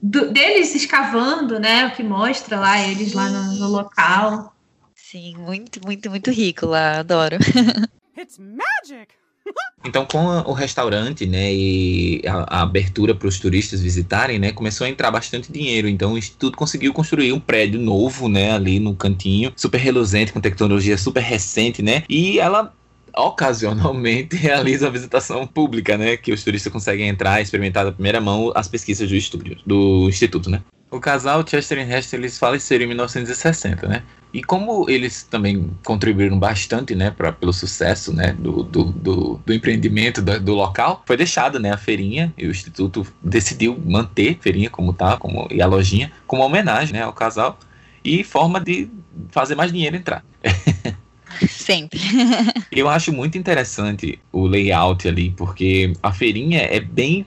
Do, deles escavando, né? O que mostra lá, eles lá no, no local. Sim, muito, muito, muito rico lá, adoro. It's magic! Então, com o restaurante, né, e a, a abertura para os turistas visitarem, né, começou a entrar bastante dinheiro. Então, o Instituto conseguiu construir um prédio novo, né, ali no cantinho, super reluzente, com tecnologia super recente, né, e ela ocasionalmente realiza a visitação pública, né, que os turistas conseguem entrar e experimentar da primeira mão as pesquisas do estúdio, do instituto, né. O casal Chester e Hester eles faleceram em 1960, né? E como eles também contribuíram bastante, né, pra, pelo sucesso, né, do, do, do, do empreendimento do, do, local, foi deixada, né, a feirinha e o instituto decidiu manter a feirinha como tá, como e a lojinha como homenagem, né, ao casal e forma de fazer mais dinheiro entrar. Sempre. Eu acho muito interessante o layout ali, porque a feirinha é bem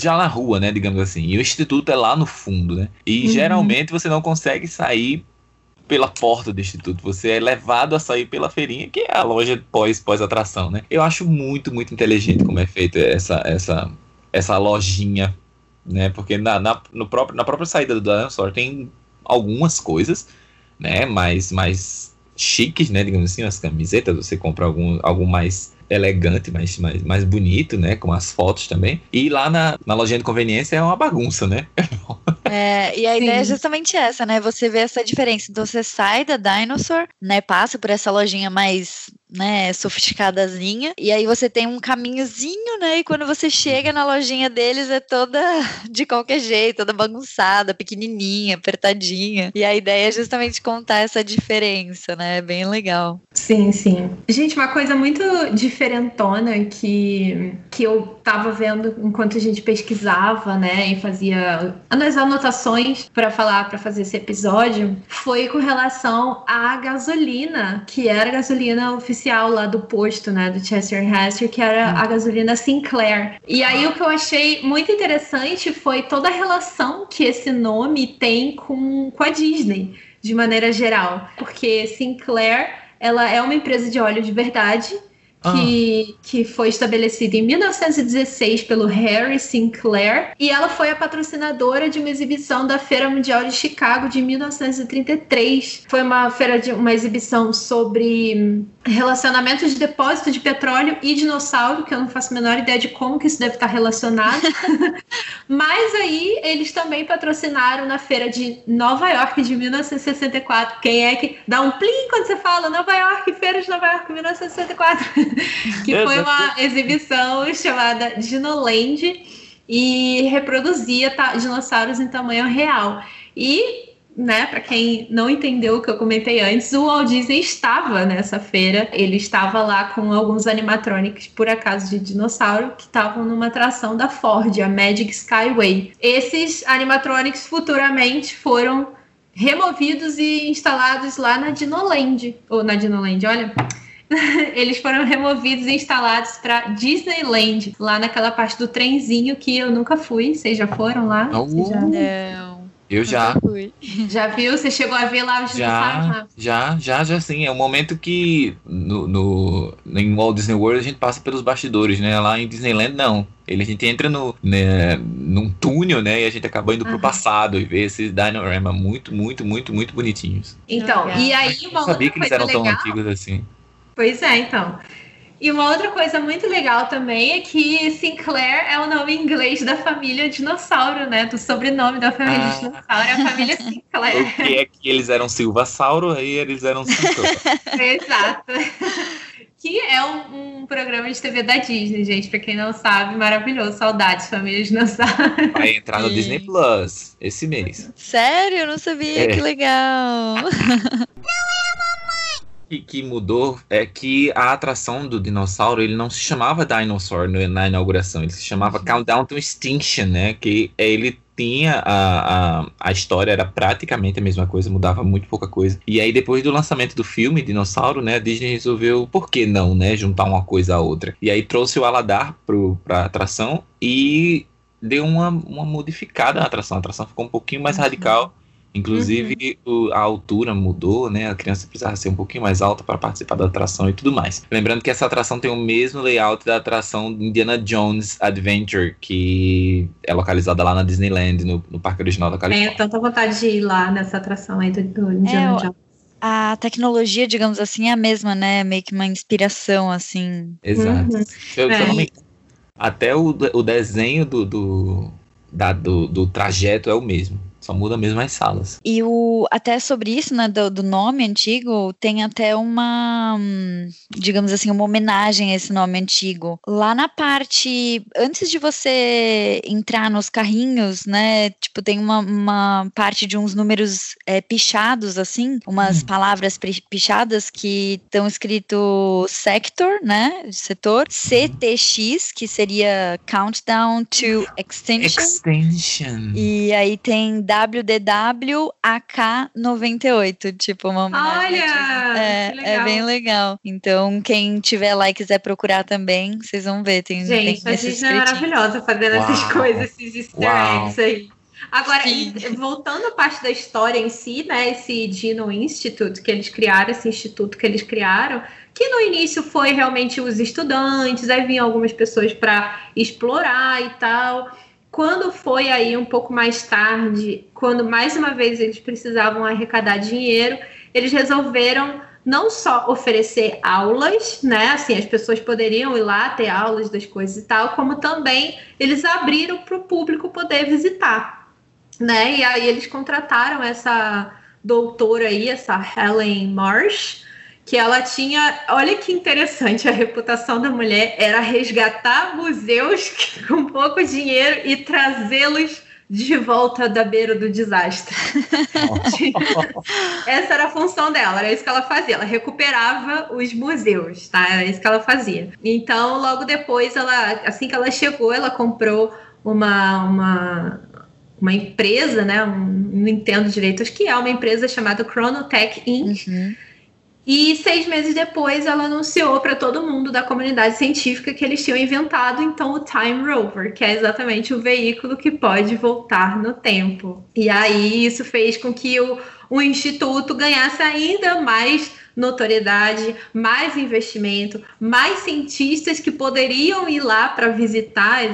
já na rua, né, digamos assim. E o instituto é lá no fundo, né? E uhum. geralmente você não consegue sair pela porta do instituto, você é levado a sair pela feirinha, que é a loja pós pós atração, né? Eu acho muito muito inteligente como é feita essa essa essa lojinha, né? Porque na, na, no próprio, na própria saída do Dinosaur tem algumas coisas, né? Mais mais chiques, né? Digamos assim, as camisetas, você compra algum algo mais elegante, mais, mais, mais bonito, né? Com as fotos também. E lá na, na lojinha de conveniência é uma bagunça, né? É, e a Sim. ideia é justamente essa, né? Você vê essa diferença. Então você sai da Dinosaur, né? Passa por essa lojinha mais né, sofisticadazinha. E aí você tem um caminhozinho, né? E quando você chega na lojinha deles é toda de qualquer jeito, toda bagunçada, pequenininha, apertadinha. E a ideia é justamente contar essa diferença, né? É bem legal. Sim, sim. Gente, uma coisa muito diferentona que, que eu tava vendo enquanto a gente pesquisava, né, e fazia as anotações para falar, para fazer esse episódio, foi com relação à gasolina, que era a gasolina oficial oficial lá do posto, né, do Chester Hester, que era a gasolina Sinclair. E aí o que eu achei muito interessante foi toda a relação que esse nome tem com, com a Disney, de maneira geral. Porque Sinclair, ela é uma empresa de óleo de verdade, que, ah. que foi estabelecida em 1916 pelo Harry Sinclair, e ela foi a patrocinadora de uma exibição da Feira Mundial de Chicago de 1933. Foi uma feira de uma exibição sobre relacionamento de depósito de petróleo e dinossauro, que eu não faço a menor ideia de como que isso deve estar relacionado. Mas aí eles também patrocinaram na feira de Nova York de 1964. Quem é que dá um plim quando você fala Nova York, feira de Nova York 1964? que foi uma exibição chamada Dinoland e reproduzia dinossauros em tamanho real. E, né, para quem não entendeu o que eu comentei antes, o Walt Disney estava nessa feira. Ele estava lá com alguns animatronics, por acaso, de dinossauro, que estavam numa atração da Ford, a Magic Skyway. Esses animatronics futuramente foram removidos e instalados lá na Dinoland. Ou na Dinoland, olha eles foram removidos e instalados para Disneyland, lá naquela parte do trenzinho que eu nunca fui. Vocês já foram lá? Não. Já... Não. Eu já. Já viu? Você chegou a ver lá os já, já, já, já sim. É um momento que no, no, em Walt Disney World a gente passa pelos bastidores, né? Lá em Disneyland, não. Ele, a gente entra no, né, num túnel, né? E a gente acaba indo uhum. pro passado e vê esses dinorama muito, muito, muito, muito bonitinhos. Então, e aí uma Eu sabia que eles eram legal. tão antigos assim. Pois é, então. E uma outra coisa muito legal também é que Sinclair é o nome inglês da família dinossauro, né? Do sobrenome da família ah. dinossauro, é a família Sinclair. Porque é que eles eram Silvasauro, aí eles eram Sinclair. Exato. que é um, um, programa de TV da Disney, gente. Pra quem não sabe, maravilhoso. Saudades, família dinossauro. Vai entrar no Disney Plus esse mês. Sério? Eu não sabia. É. Que legal. Não é que, que, mudou é que a atração do dinossauro ele não se chamava Dinosaur na inauguração, ele se chamava uhum. Countdown to Extinction, né? Que ele tinha a, a, a história era praticamente a mesma coisa, mudava muito pouca coisa. E aí depois do lançamento do filme Dinossauro, né, a Disney resolveu, por que não, né, juntar uma coisa a outra. E aí trouxe o Aladar pro, pra atração e deu uma, uma modificada na atração. A atração ficou um pouquinho mais uhum. radical Inclusive, uhum. o, a altura mudou, né? A criança precisava ser um pouquinho mais alta para participar da atração e tudo mais. Lembrando que essa atração tem o mesmo layout da atração Indiana Jones Adventure, que é localizada lá na Disneyland, no, no Parque Original da Califórnia. Tenho tanta vontade de ir lá nessa atração aí do, do Indiana é, Jones. A tecnologia, digamos assim, é a mesma, né? Meio que uma inspiração, assim. Exato. Uhum. Eu, é. até o, o desenho do, do, da, do, do trajeto é o mesmo. Só muda mesmo as salas. E o até sobre isso, né, do, do, nome antigo, tem até uma, digamos assim, uma homenagem a esse nome antigo. Lá na parte, antes de você entrar nos carrinhos, né, tipo, tem uma, uma parte de uns números é, pichados, assim, umas hum. palavras pichadas que estão escrito sector, né, setor, CTX, que seria Countdown to Extinction. Extinction. E aí tem WDWAK98, tipo uma homenagem. Olha! É, é bem legal. Então, quem tiver lá e quiser procurar também, vocês vão ver. Tem, Gente, tem a gente é maravilhosa fazendo Uau. essas coisas, esses easter eggs aí. Agora, voltando à parte da história em si, né, esse Dino Institute que eles criaram, esse instituto que eles criaram, que no início foi realmente os estudantes, aí vinham algumas pessoas para explorar e tal. Quando foi aí um pouco mais tarde, quando mais uma vez eles precisavam arrecadar dinheiro, eles resolveram não só oferecer aulas, né? Assim, as pessoas poderiam ir lá ter aulas das coisas e tal, como também eles abriram para o público poder visitar, né? E aí eles contrataram essa doutora aí, essa Helen Marsh, que ela tinha, olha que interessante, a reputação da mulher era resgatar museus com pouco dinheiro e trazê-los de volta da beira do desastre. Essa era a função dela, era isso que ela fazia. Ela recuperava os museus, tá? Era isso que ela fazia. Então, logo depois, ela, assim que ela chegou, ela comprou uma, uma, uma empresa, né? Um, não entendo direito, acho que é uma empresa chamada Chronotech Inc. Uhum E seis meses depois, ela anunciou para todo mundo da comunidade científica que eles tinham inventado então o Time Rover, que é exatamente o veículo que pode voltar no tempo. E aí isso fez com que o, o instituto ganhasse ainda mais notoriedade, mais investimento, mais cientistas que poderiam ir lá para visitar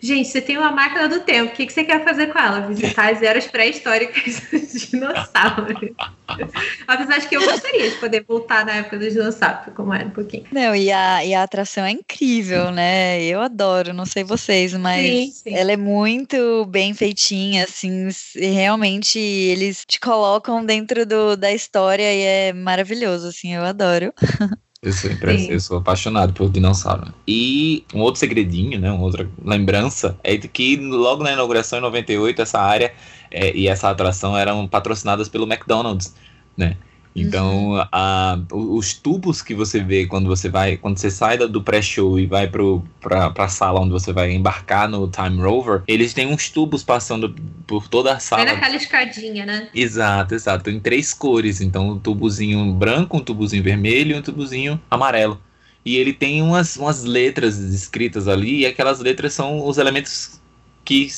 Gente, você tem uma máquina do tempo, o que, que você quer fazer com ela? Visitar as eras pré-históricas dos dinossauros. Apesar de que eu gostaria de poder voltar na época dos dinossauros, como era um pouquinho. Não, e a, e a atração é incrível, né? Eu adoro, não sei vocês, mas sim, sim. ela é muito bem feitinha, assim, realmente eles te colocam dentro do, da história e é maravilhoso, assim, eu adoro. Eu sou, eu sou apaixonado por dinossauro. E um outro segredinho, né, uma outra lembrança, é de que logo na inauguração em 98, essa área é, e essa atração eram patrocinadas pelo McDonald's, né? Então, uhum. a, os tubos que você vê quando você vai, quando você sai do pré-show e vai para a sala onde você vai embarcar no Time Rover, eles têm uns tubos passando por toda a sala. É naquela escadinha, né? Exato, exato. Em três cores. Então, um tubozinho branco, um tubozinho vermelho e um tubozinho amarelo. E ele tem umas, umas letras escritas ali, e aquelas letras são os elementos que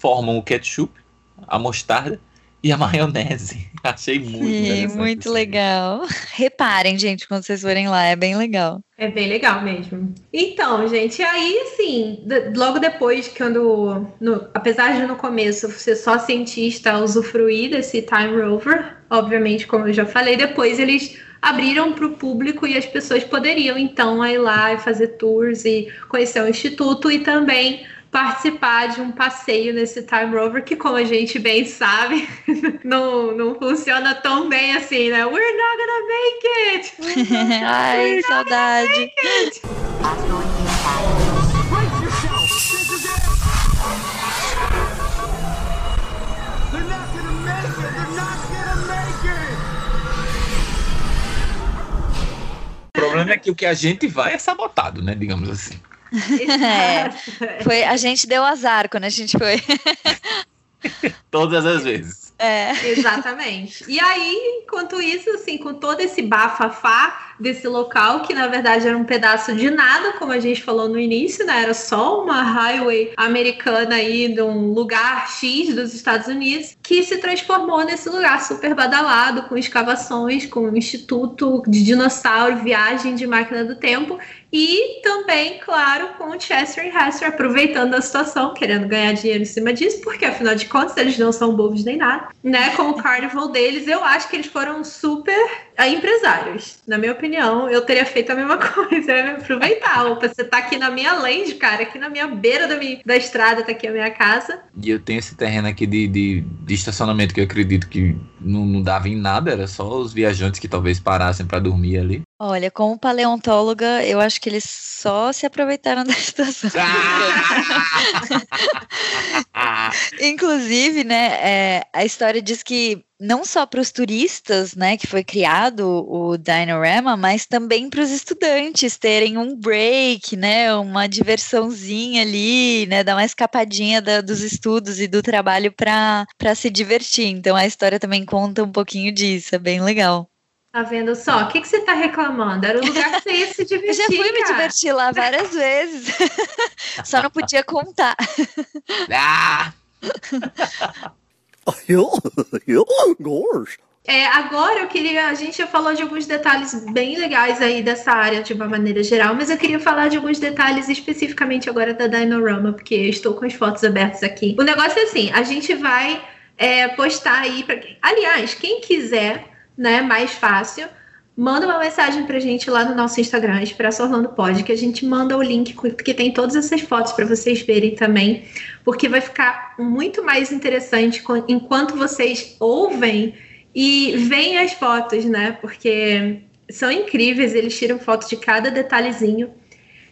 formam o ketchup, a mostarda e a maionese. Achei muito Sim, muito legal. Reparem, gente, quando vocês forem lá, é bem legal. É bem legal mesmo. Então, gente, aí assim, logo depois, quando, no, apesar de no começo ser só cientista usufruir desse Time Rover, obviamente, como eu já falei, depois eles abriram para o público e as pessoas poderiam então ir lá e fazer tours e conhecer o instituto e também participar de um passeio nesse Time Rover que, como a gente bem sabe, não, não funciona tão bem assim, né? We're not gonna make it! Ai, saudade! O problema é que o que a gente vai é sabotado, né? Digamos assim. É, foi, a gente deu azar quando a gente foi. Todas as vezes. É. Exatamente. E aí, enquanto isso, assim, com todo esse bafafá desse local, que na verdade era um pedaço de nada, como a gente falou no início, né? Era só uma highway americana aí de um lugar X dos Estados Unidos, que se transformou nesse lugar super badalado, com escavações, com um instituto de dinossauro, viagem de máquina do tempo. E também, claro, com o Chester e Hester aproveitando a situação, querendo ganhar dinheiro em cima disso, porque afinal de contas eles não são bobos nem nada, né? Com o carnival deles, eu acho que eles foram super empresários. Na minha opinião, eu teria feito a mesma coisa, né? aproveitar. Opa, você tá aqui na minha lente, cara, aqui na minha beira da, minha, da estrada, tá aqui a minha casa. E eu tenho esse terreno aqui de, de, de estacionamento que eu acredito que não, não dava em nada, era só os viajantes que talvez parassem para dormir ali. Olha, como paleontóloga, eu acho que eles só se aproveitaram da situação. Ah! Inclusive, né, é, a história diz que não só para os turistas, né, que foi criado o Dinorama, mas também para os estudantes terem um break, né, uma diversãozinha ali, né, dar uma escapadinha da, dos estudos e do trabalho para se divertir. Então a história também conta um pouquinho disso, é bem legal. Tá vendo só? O que, que você tá reclamando? Era o lugar que você ia se divertir. Eu já fui cara. me divertir lá várias vezes. Só não podia contar. Ah! É, agora eu queria. A gente já falou de alguns detalhes bem legais aí dessa área de uma maneira geral, mas eu queria falar de alguns detalhes especificamente agora da Dinorama, porque eu estou com as fotos abertas aqui. O negócio é assim: a gente vai é, postar aí para. Aliás, quem quiser, né, mais fácil manda uma mensagem pra gente lá no nosso Instagram, Expresso Orlando Pod, que a gente manda o link que tem todas essas fotos para vocês verem também, porque vai ficar muito mais interessante enquanto vocês ouvem e veem as fotos, né? Porque são incríveis, eles tiram fotos de cada detalhezinho.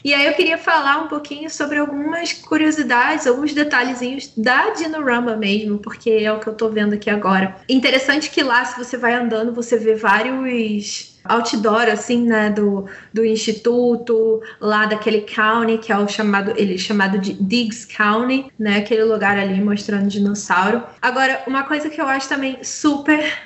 E aí eu queria falar um pouquinho sobre algumas curiosidades, alguns detalhezinhos da Dinorama mesmo, porque é o que eu tô vendo aqui agora. Interessante que lá, se você vai andando, você vê vários outdoor, assim, né, do, do instituto, lá daquele county, que é o chamado, ele é chamado de Diggs County, né, aquele lugar ali mostrando dinossauro. Agora, uma coisa que eu acho também super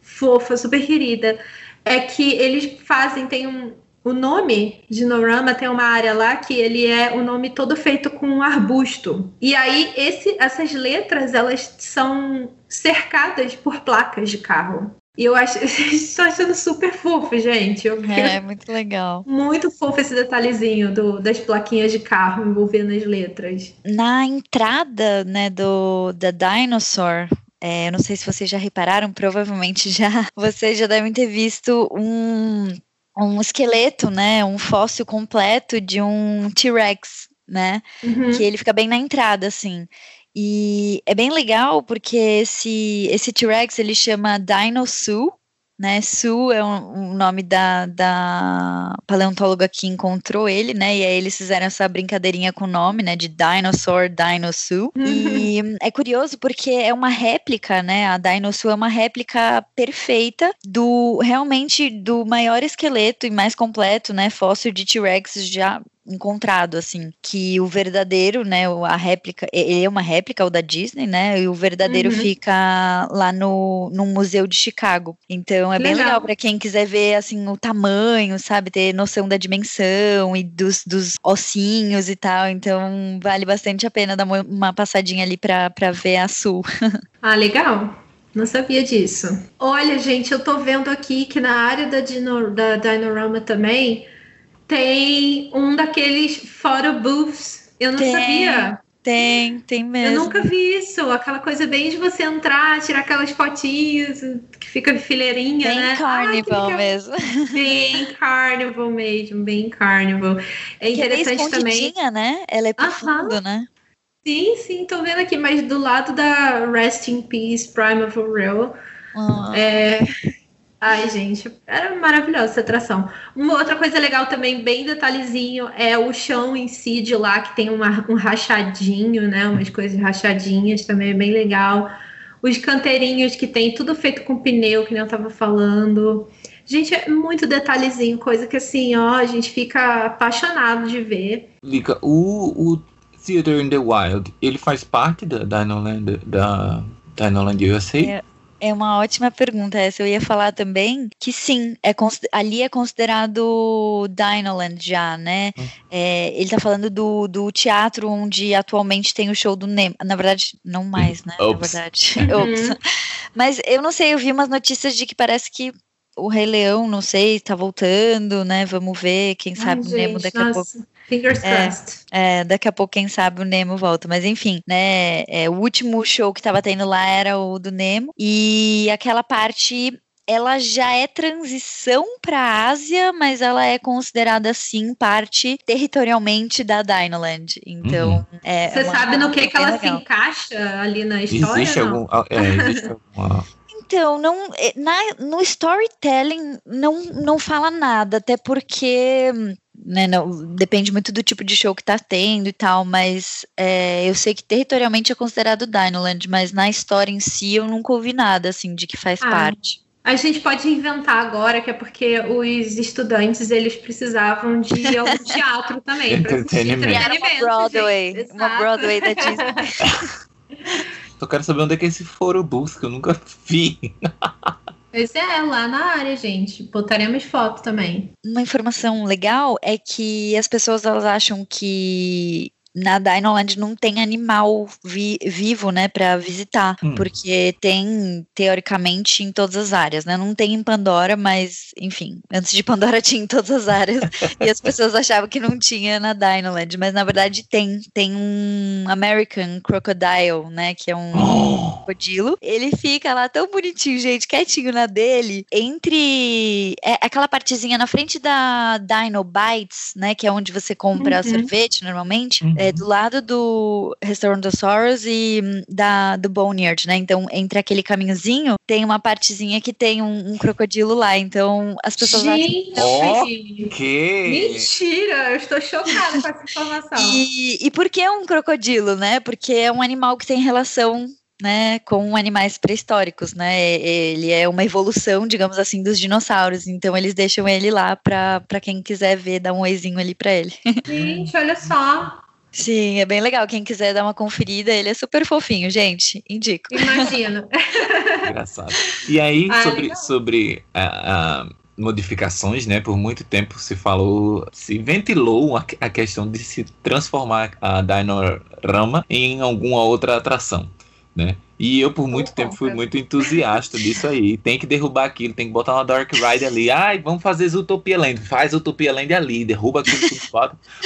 fofa, super querida, é que eles fazem, tem um, o nome de Norama tem uma área lá que ele é o nome todo feito com um arbusto. E aí esse, essas letras elas são cercadas por placas de carro. E eu acho, estou achando super fofo, gente. Eu é, muito legal. Muito fofo esse detalhezinho do, das plaquinhas de carro envolvendo as letras. Na entrada, né, do da Dinosaur, é, eu não sei se vocês já repararam, provavelmente já. Vocês já devem ter visto um um esqueleto, né, um fóssil completo de um T-Rex, né, uhum. que ele fica bem na entrada, assim. E é bem legal porque esse esse T-Rex ele chama Dino Sue, né? Sue é um, um, nome da, da paleontóloga que encontrou ele, né? E aí eles fizeram essa brincadeirinha com o nome, né? De Dinosaur, Dino Sue. Uhum. E é curioso porque é uma réplica, né? A Dino Sue é uma réplica perfeita do realmente do maior esqueleto e mais completo, né? Fóssil de T-Rex já encontrado, assim, que o verdadeiro, né, a réplica, ele é uma réplica, o da Disney, né, e o verdadeiro uhum. fica lá no, no Museu de Chicago. Então é bem legal, para quem quiser ver, assim, o tamanho, sabe, ter noção da dimensão e dos, dos ossinhos e tal, então vale bastante a pena dar uma passadinha ali para ver a Sul. ah, legal. Não sabia disso. Olha, gente, eu tô vendo aqui que na área da, Dino, da Dinorama também tem um daqueles photo booths. Eu não tem, sabia. Tem, tem mesmo. Eu nunca vi isso. Aquela coisa bem de você entrar, tirar aquelas fotinhas que fica de fileirinha, bem né? Carnival ah, mesmo. Bem carnival mesmo, bem carnival. É interessante que é também. né? Ela é profunda, uh -huh. né? Sim, sim, tô vendo aqui, mas do lado da Rest in Peace Primeval Real. Uh. É, Ai, gente, era maravilhosa essa atração. Uma outra coisa legal também, bem detalhezinho, é o chão em si de lá, que tem uma, um rachadinho, né? Umas coisas rachadinhas também é bem legal. Os canteirinhos que tem, tudo feito com pneu, que nem eu tava falando. Gente, é muito detalhezinho, coisa que assim, ó, a gente fica apaixonado de ver. Lica, o, o Theater in the Wild, ele faz parte da Dinoland, da Dinoland USA? É. É uma ótima pergunta essa. Eu ia falar também que sim, é ali é considerado Dinoland já, né? Hum. É, ele tá falando do, do teatro onde atualmente tem o show do Nemo. Na verdade, não mais, né? Ops. Na verdade. Uhum. Mas eu não sei, eu vi umas notícias de que parece que o Rei Leão, não sei, tá voltando, né? Vamos ver, quem sabe Ai, o Nemo daqui nossa. a pouco. Fingers é, crossed. É, daqui a pouco, quem sabe, o Nemo volta. Mas enfim, né? É, o último show que tava tendo lá era o do Nemo. E aquela parte ela já é transição para a Ásia, mas ela é considerada sim parte territorialmente da Dinoland. Então, uhum. é você sabe no que, que ela legal. se encaixa ali na história? Existe algum, é, existe alguma então, não, é, na, no storytelling não, não fala nada, até porque né, não, depende muito do tipo de show que tá tendo e tal, mas é, eu sei que territorialmente é considerado Dinoland, mas na história em si eu nunca ouvi nada assim de que faz ah, parte. A gente pode inventar agora que é porque os estudantes eles precisavam de algum teatro também. Entretenimento. Uma Broadway, uma Broadway da Disney. Só quero saber onde é que é esse foro bus, que eu nunca vi. Pois é, lá na área, gente. Botaremos foto também. Uma informação legal é que as pessoas elas acham que na Dinoland não tem animal vi, vivo, né, para visitar, hum. porque tem teoricamente em todas as áreas, né? Não tem em Pandora, mas enfim, antes de Pandora tinha em todas as áreas e as pessoas achavam que não tinha na Dinoland, mas na verdade tem, tem um American Crocodile, né, que é um oh. crocodilo. Ele fica lá tão bonitinho, gente, quietinho na dele, entre é, aquela partezinha na frente da Dino Bites, né, que é onde você compra uhum. sorvete normalmente. Uhum. É, é, do lado do Restaurantosaurus e hum, da, do Boneyard, né? Então, entre aquele caminhozinho, tem uma partezinha que tem um, um crocodilo lá. Então, as pessoas Gente, acham... que... Mentira! Eu estou chocada com essa informação. E, e por que um crocodilo, né? Porque é um animal que tem relação né, com animais pré-históricos, né? Ele é uma evolução, digamos assim, dos dinossauros. Então eles deixam ele lá para quem quiser ver, dar um oizinho ali para ele. Gente, olha só. Sim, é bem legal. Quem quiser dar uma conferida, ele é super fofinho, gente. Indico. Imagino. Engraçado. E aí, Ai, sobre, sobre uh, uh, modificações, né? Por muito tempo se falou, se ventilou a, a questão de se transformar a Dinorama em alguma outra atração, né? E eu, por muito tempo, fui muito entusiasta disso aí. Tem que derrubar aquilo, tem que botar uma Dark Ride ali. Ai, vamos fazer Zootopia Land. Faz Zootopia Land ali, derruba aquilo tudo,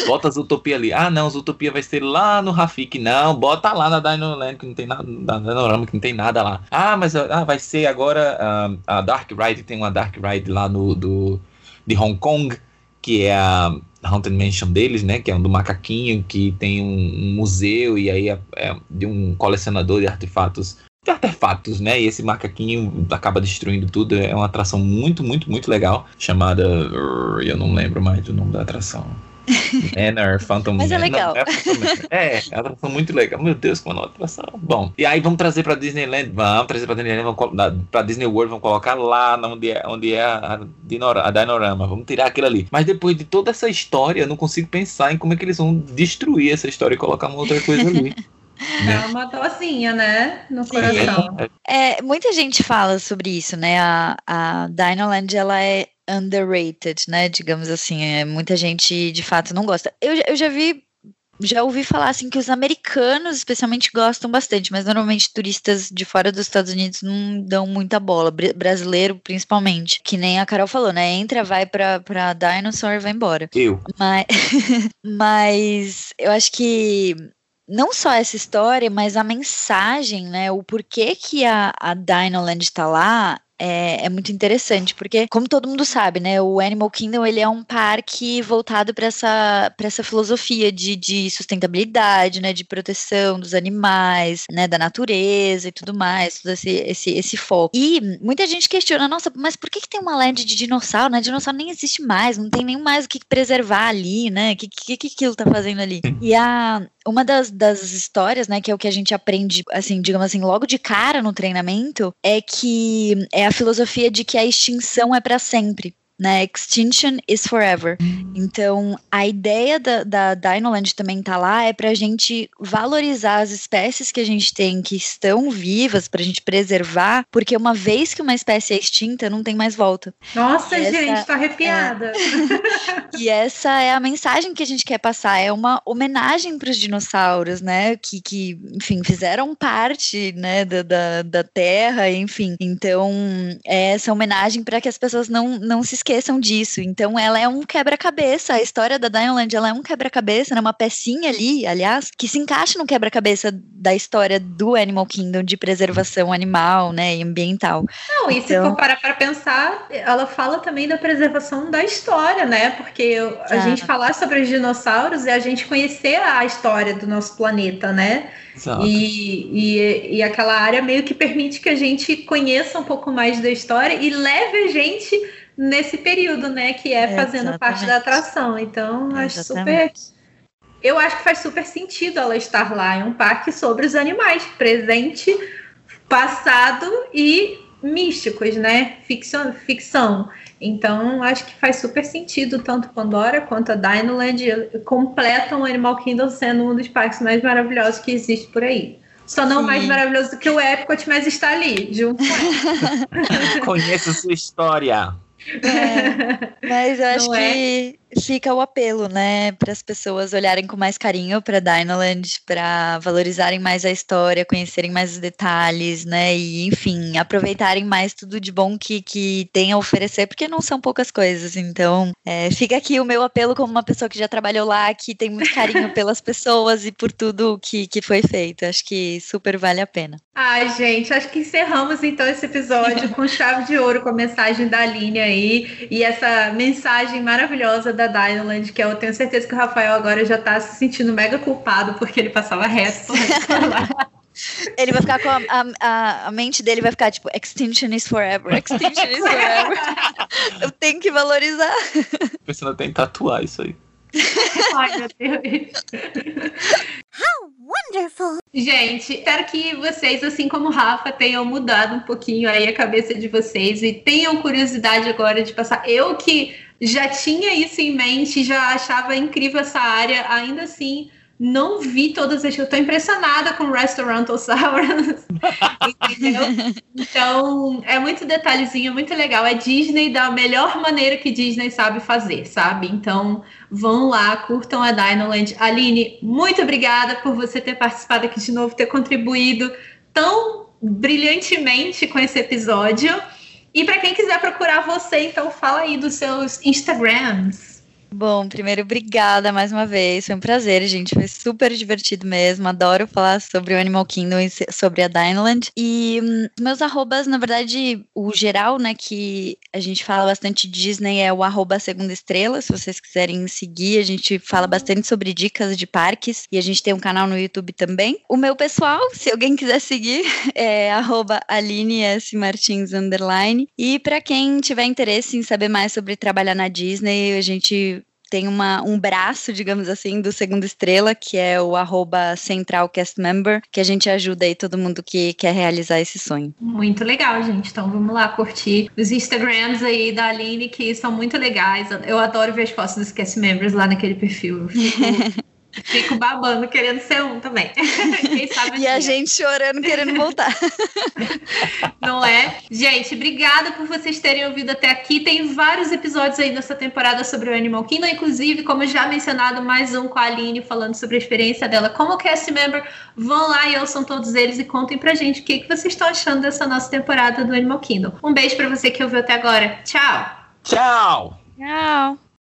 bota a Zootopia ali. Ah, não, Zootopia vai ser lá no Rafik. Não, bota lá na Dino Land, que não tem nada, na Dinorama, que não tem nada lá. Ah, mas ah, vai ser agora uh, a Dark Ride, tem uma Dark Ride lá no do, de Hong Kong, que é a Haunted Mansion deles, né? Que é um do macaquinho, que tem um, um museu e aí é, é, de um colecionador de artefatos. De artefatos, né? E esse macaquinho acaba destruindo tudo. É uma atração muito, muito, muito legal. Chamada. Eu não lembro mais do nome da atração. Manor, Phantom Mas é legal. Não, é, é, é uma atração muito legal. Meu Deus, como é uma atração. Bom, e aí vamos trazer pra Disneyland. Vamos trazer pra Disneyland, vamos, pra Disney World, vamos colocar lá onde é, onde é a, Dinora, a Dinorama. Vamos tirar aquilo ali. Mas depois de toda essa história, eu não consigo pensar em como é que eles vão destruir essa história e colocar uma outra coisa ali. É uma tocinha, né? No coração. É, muita gente fala sobre isso, né? A, a Dinoland, ela é underrated, né? Digamos assim, é, muita gente de fato não gosta. Eu, eu já vi, já ouvi falar assim que os americanos especialmente gostam bastante, mas normalmente turistas de fora dos Estados Unidos não dão muita bola, brasileiro principalmente, que nem a Carol falou, né? Entra, vai pra, pra Dinosaur e vai embora. Eu. Mas, mas eu acho que não só essa história, mas a mensagem, né? O porquê que a, a Dinoland está lá é, é, muito interessante, porque, como todo mundo sabe, né, o Animal Kingdom ele é um parque voltado para essa, essa filosofia de, de sustentabilidade, né, de proteção dos animais, né, da natureza e tudo mais, todo esse, esse, esse foco. E muita gente questiona, nossa, mas por que, que tem uma land de dinossauro, né? Dinossauro nem existe mais, não tem nem mais o que preservar ali, né? O que, que, que aquilo tá fazendo ali? E a, uma das, das histórias, né, que é o que a gente aprende, assim, digamos assim, logo de cara no treinamento, é que é a filosofia de que a extinção é para sempre né? Extinction is forever. Então, a ideia da, da Dinoland também tá lá é pra gente valorizar as espécies que a gente tem que estão vivas, pra gente preservar, porque uma vez que uma espécie é extinta, não tem mais volta. Nossa, essa, gente, tô arrepiada. É, e essa é a mensagem que a gente quer passar, é uma homenagem para os dinossauros, né? Que, que, enfim, fizeram parte, né, da, da, da Terra, enfim. Então, é essa homenagem para que as pessoas não, não se esqueçam esqueçam disso. Então, ela é um quebra-cabeça. A história da Dinoland, ela é um quebra-cabeça, né? uma pecinha ali, aliás, que se encaixa no quebra-cabeça da história do Animal Kingdom de preservação animal, né, e ambiental. Não, e então... se for parar para pensar, ela fala também da preservação da história, né? Porque a ah. gente falar sobre os dinossauros é a gente conhecer a história do nosso planeta, né? E, e, e aquela área meio que permite que a gente conheça um pouco mais da história e leve a gente nesse período, né? Que é fazendo parte da atração. Então, acho super. Eu acho que faz super sentido ela estar lá. É um parque sobre os animais, presente, passado e místicos, né? Ficção. ficção. Então, acho que faz super sentido, tanto Pandora quanto a Dinoland completam o Animal Kingdom sendo um dos parques mais maravilhosos que existe por aí. Só não Sim. mais maravilhoso do que o Epcot, mas está ali, junto com Conheça sua história. É, mas eu acho Não que é? Fica o apelo, né, para as pessoas olharem com mais carinho para Dinoland, para valorizarem mais a história, conhecerem mais os detalhes, né, e enfim, aproveitarem mais tudo de bom que, que tem a oferecer, porque não são poucas coisas. Então, é, fica aqui o meu apelo como uma pessoa que já trabalhou lá, que tem muito carinho pelas pessoas e por tudo que, que foi feito. Acho que super vale a pena. Ai, gente, acho que encerramos então esse episódio com chave de ouro, com a mensagem da Aline aí e essa mensagem maravilhosa da Dinoland, que eu tenho certeza que o Rafael agora já tá se sentindo mega culpado porque ele passava reto Ele vai ficar com a, a, a, mente dele vai ficar tipo, extinction is forever, extinction is forever. eu tenho que valorizar. Pensando até em tatuar isso aí. Ai, meu Deus. How wonderful! Gente, espero que vocês, assim como o Rafa, tenham mudado um pouquinho aí a cabeça de vocês e tenham curiosidade agora de passar. Eu que já tinha isso em mente, já achava incrível essa área, ainda assim não vi todas as. Eu tô impressionada com Restaurantosaurus. entendeu? Então, é muito detalhezinho, muito legal. É Disney da melhor maneira que Disney sabe fazer, sabe? Então, vão lá, curtam a Dinoland. Aline, muito obrigada por você ter participado aqui de novo, ter contribuído tão brilhantemente com esse episódio. E para quem quiser procurar você, então fala aí dos seus Instagrams. Bom, primeiro, obrigada mais uma vez. Foi um prazer, gente. Foi super divertido mesmo. Adoro falar sobre o Animal Kingdom e sobre a Dinoland. E hum, meus arrobas, na verdade, o geral, né, que a gente fala bastante Disney é o arroba segunda estrela. Se vocês quiserem seguir, a gente fala bastante sobre dicas de parques. E a gente tem um canal no YouTube também. O meu pessoal, se alguém quiser seguir, é arroba Aline S. Martins underline. E para quem tiver interesse em saber mais sobre trabalhar na Disney, a gente tem uma, um braço, digamos assim, do Segunda Estrela, que é o arroba centralcastmember, que a gente ajuda aí todo mundo que quer realizar esse sonho. Muito legal, gente. Então vamos lá curtir os Instagrams aí da Aline, que são muito legais. Eu adoro ver as fotos dos cast members lá naquele perfil. Fico babando querendo ser um também. e a gente chorando querendo voltar. Não é? Gente, obrigada por vocês terem ouvido até aqui. Tem vários episódios aí nessa temporada sobre o Animal Kingdom, inclusive, como já mencionado, mais um com a Aline falando sobre a experiência dela como cast member. Vão lá e ouçam todos eles e contem pra gente o que, que vocês estão achando dessa nossa temporada do Animal Kingdom. Um beijo para você que ouviu até agora. Tchau! Tchau! Tchau!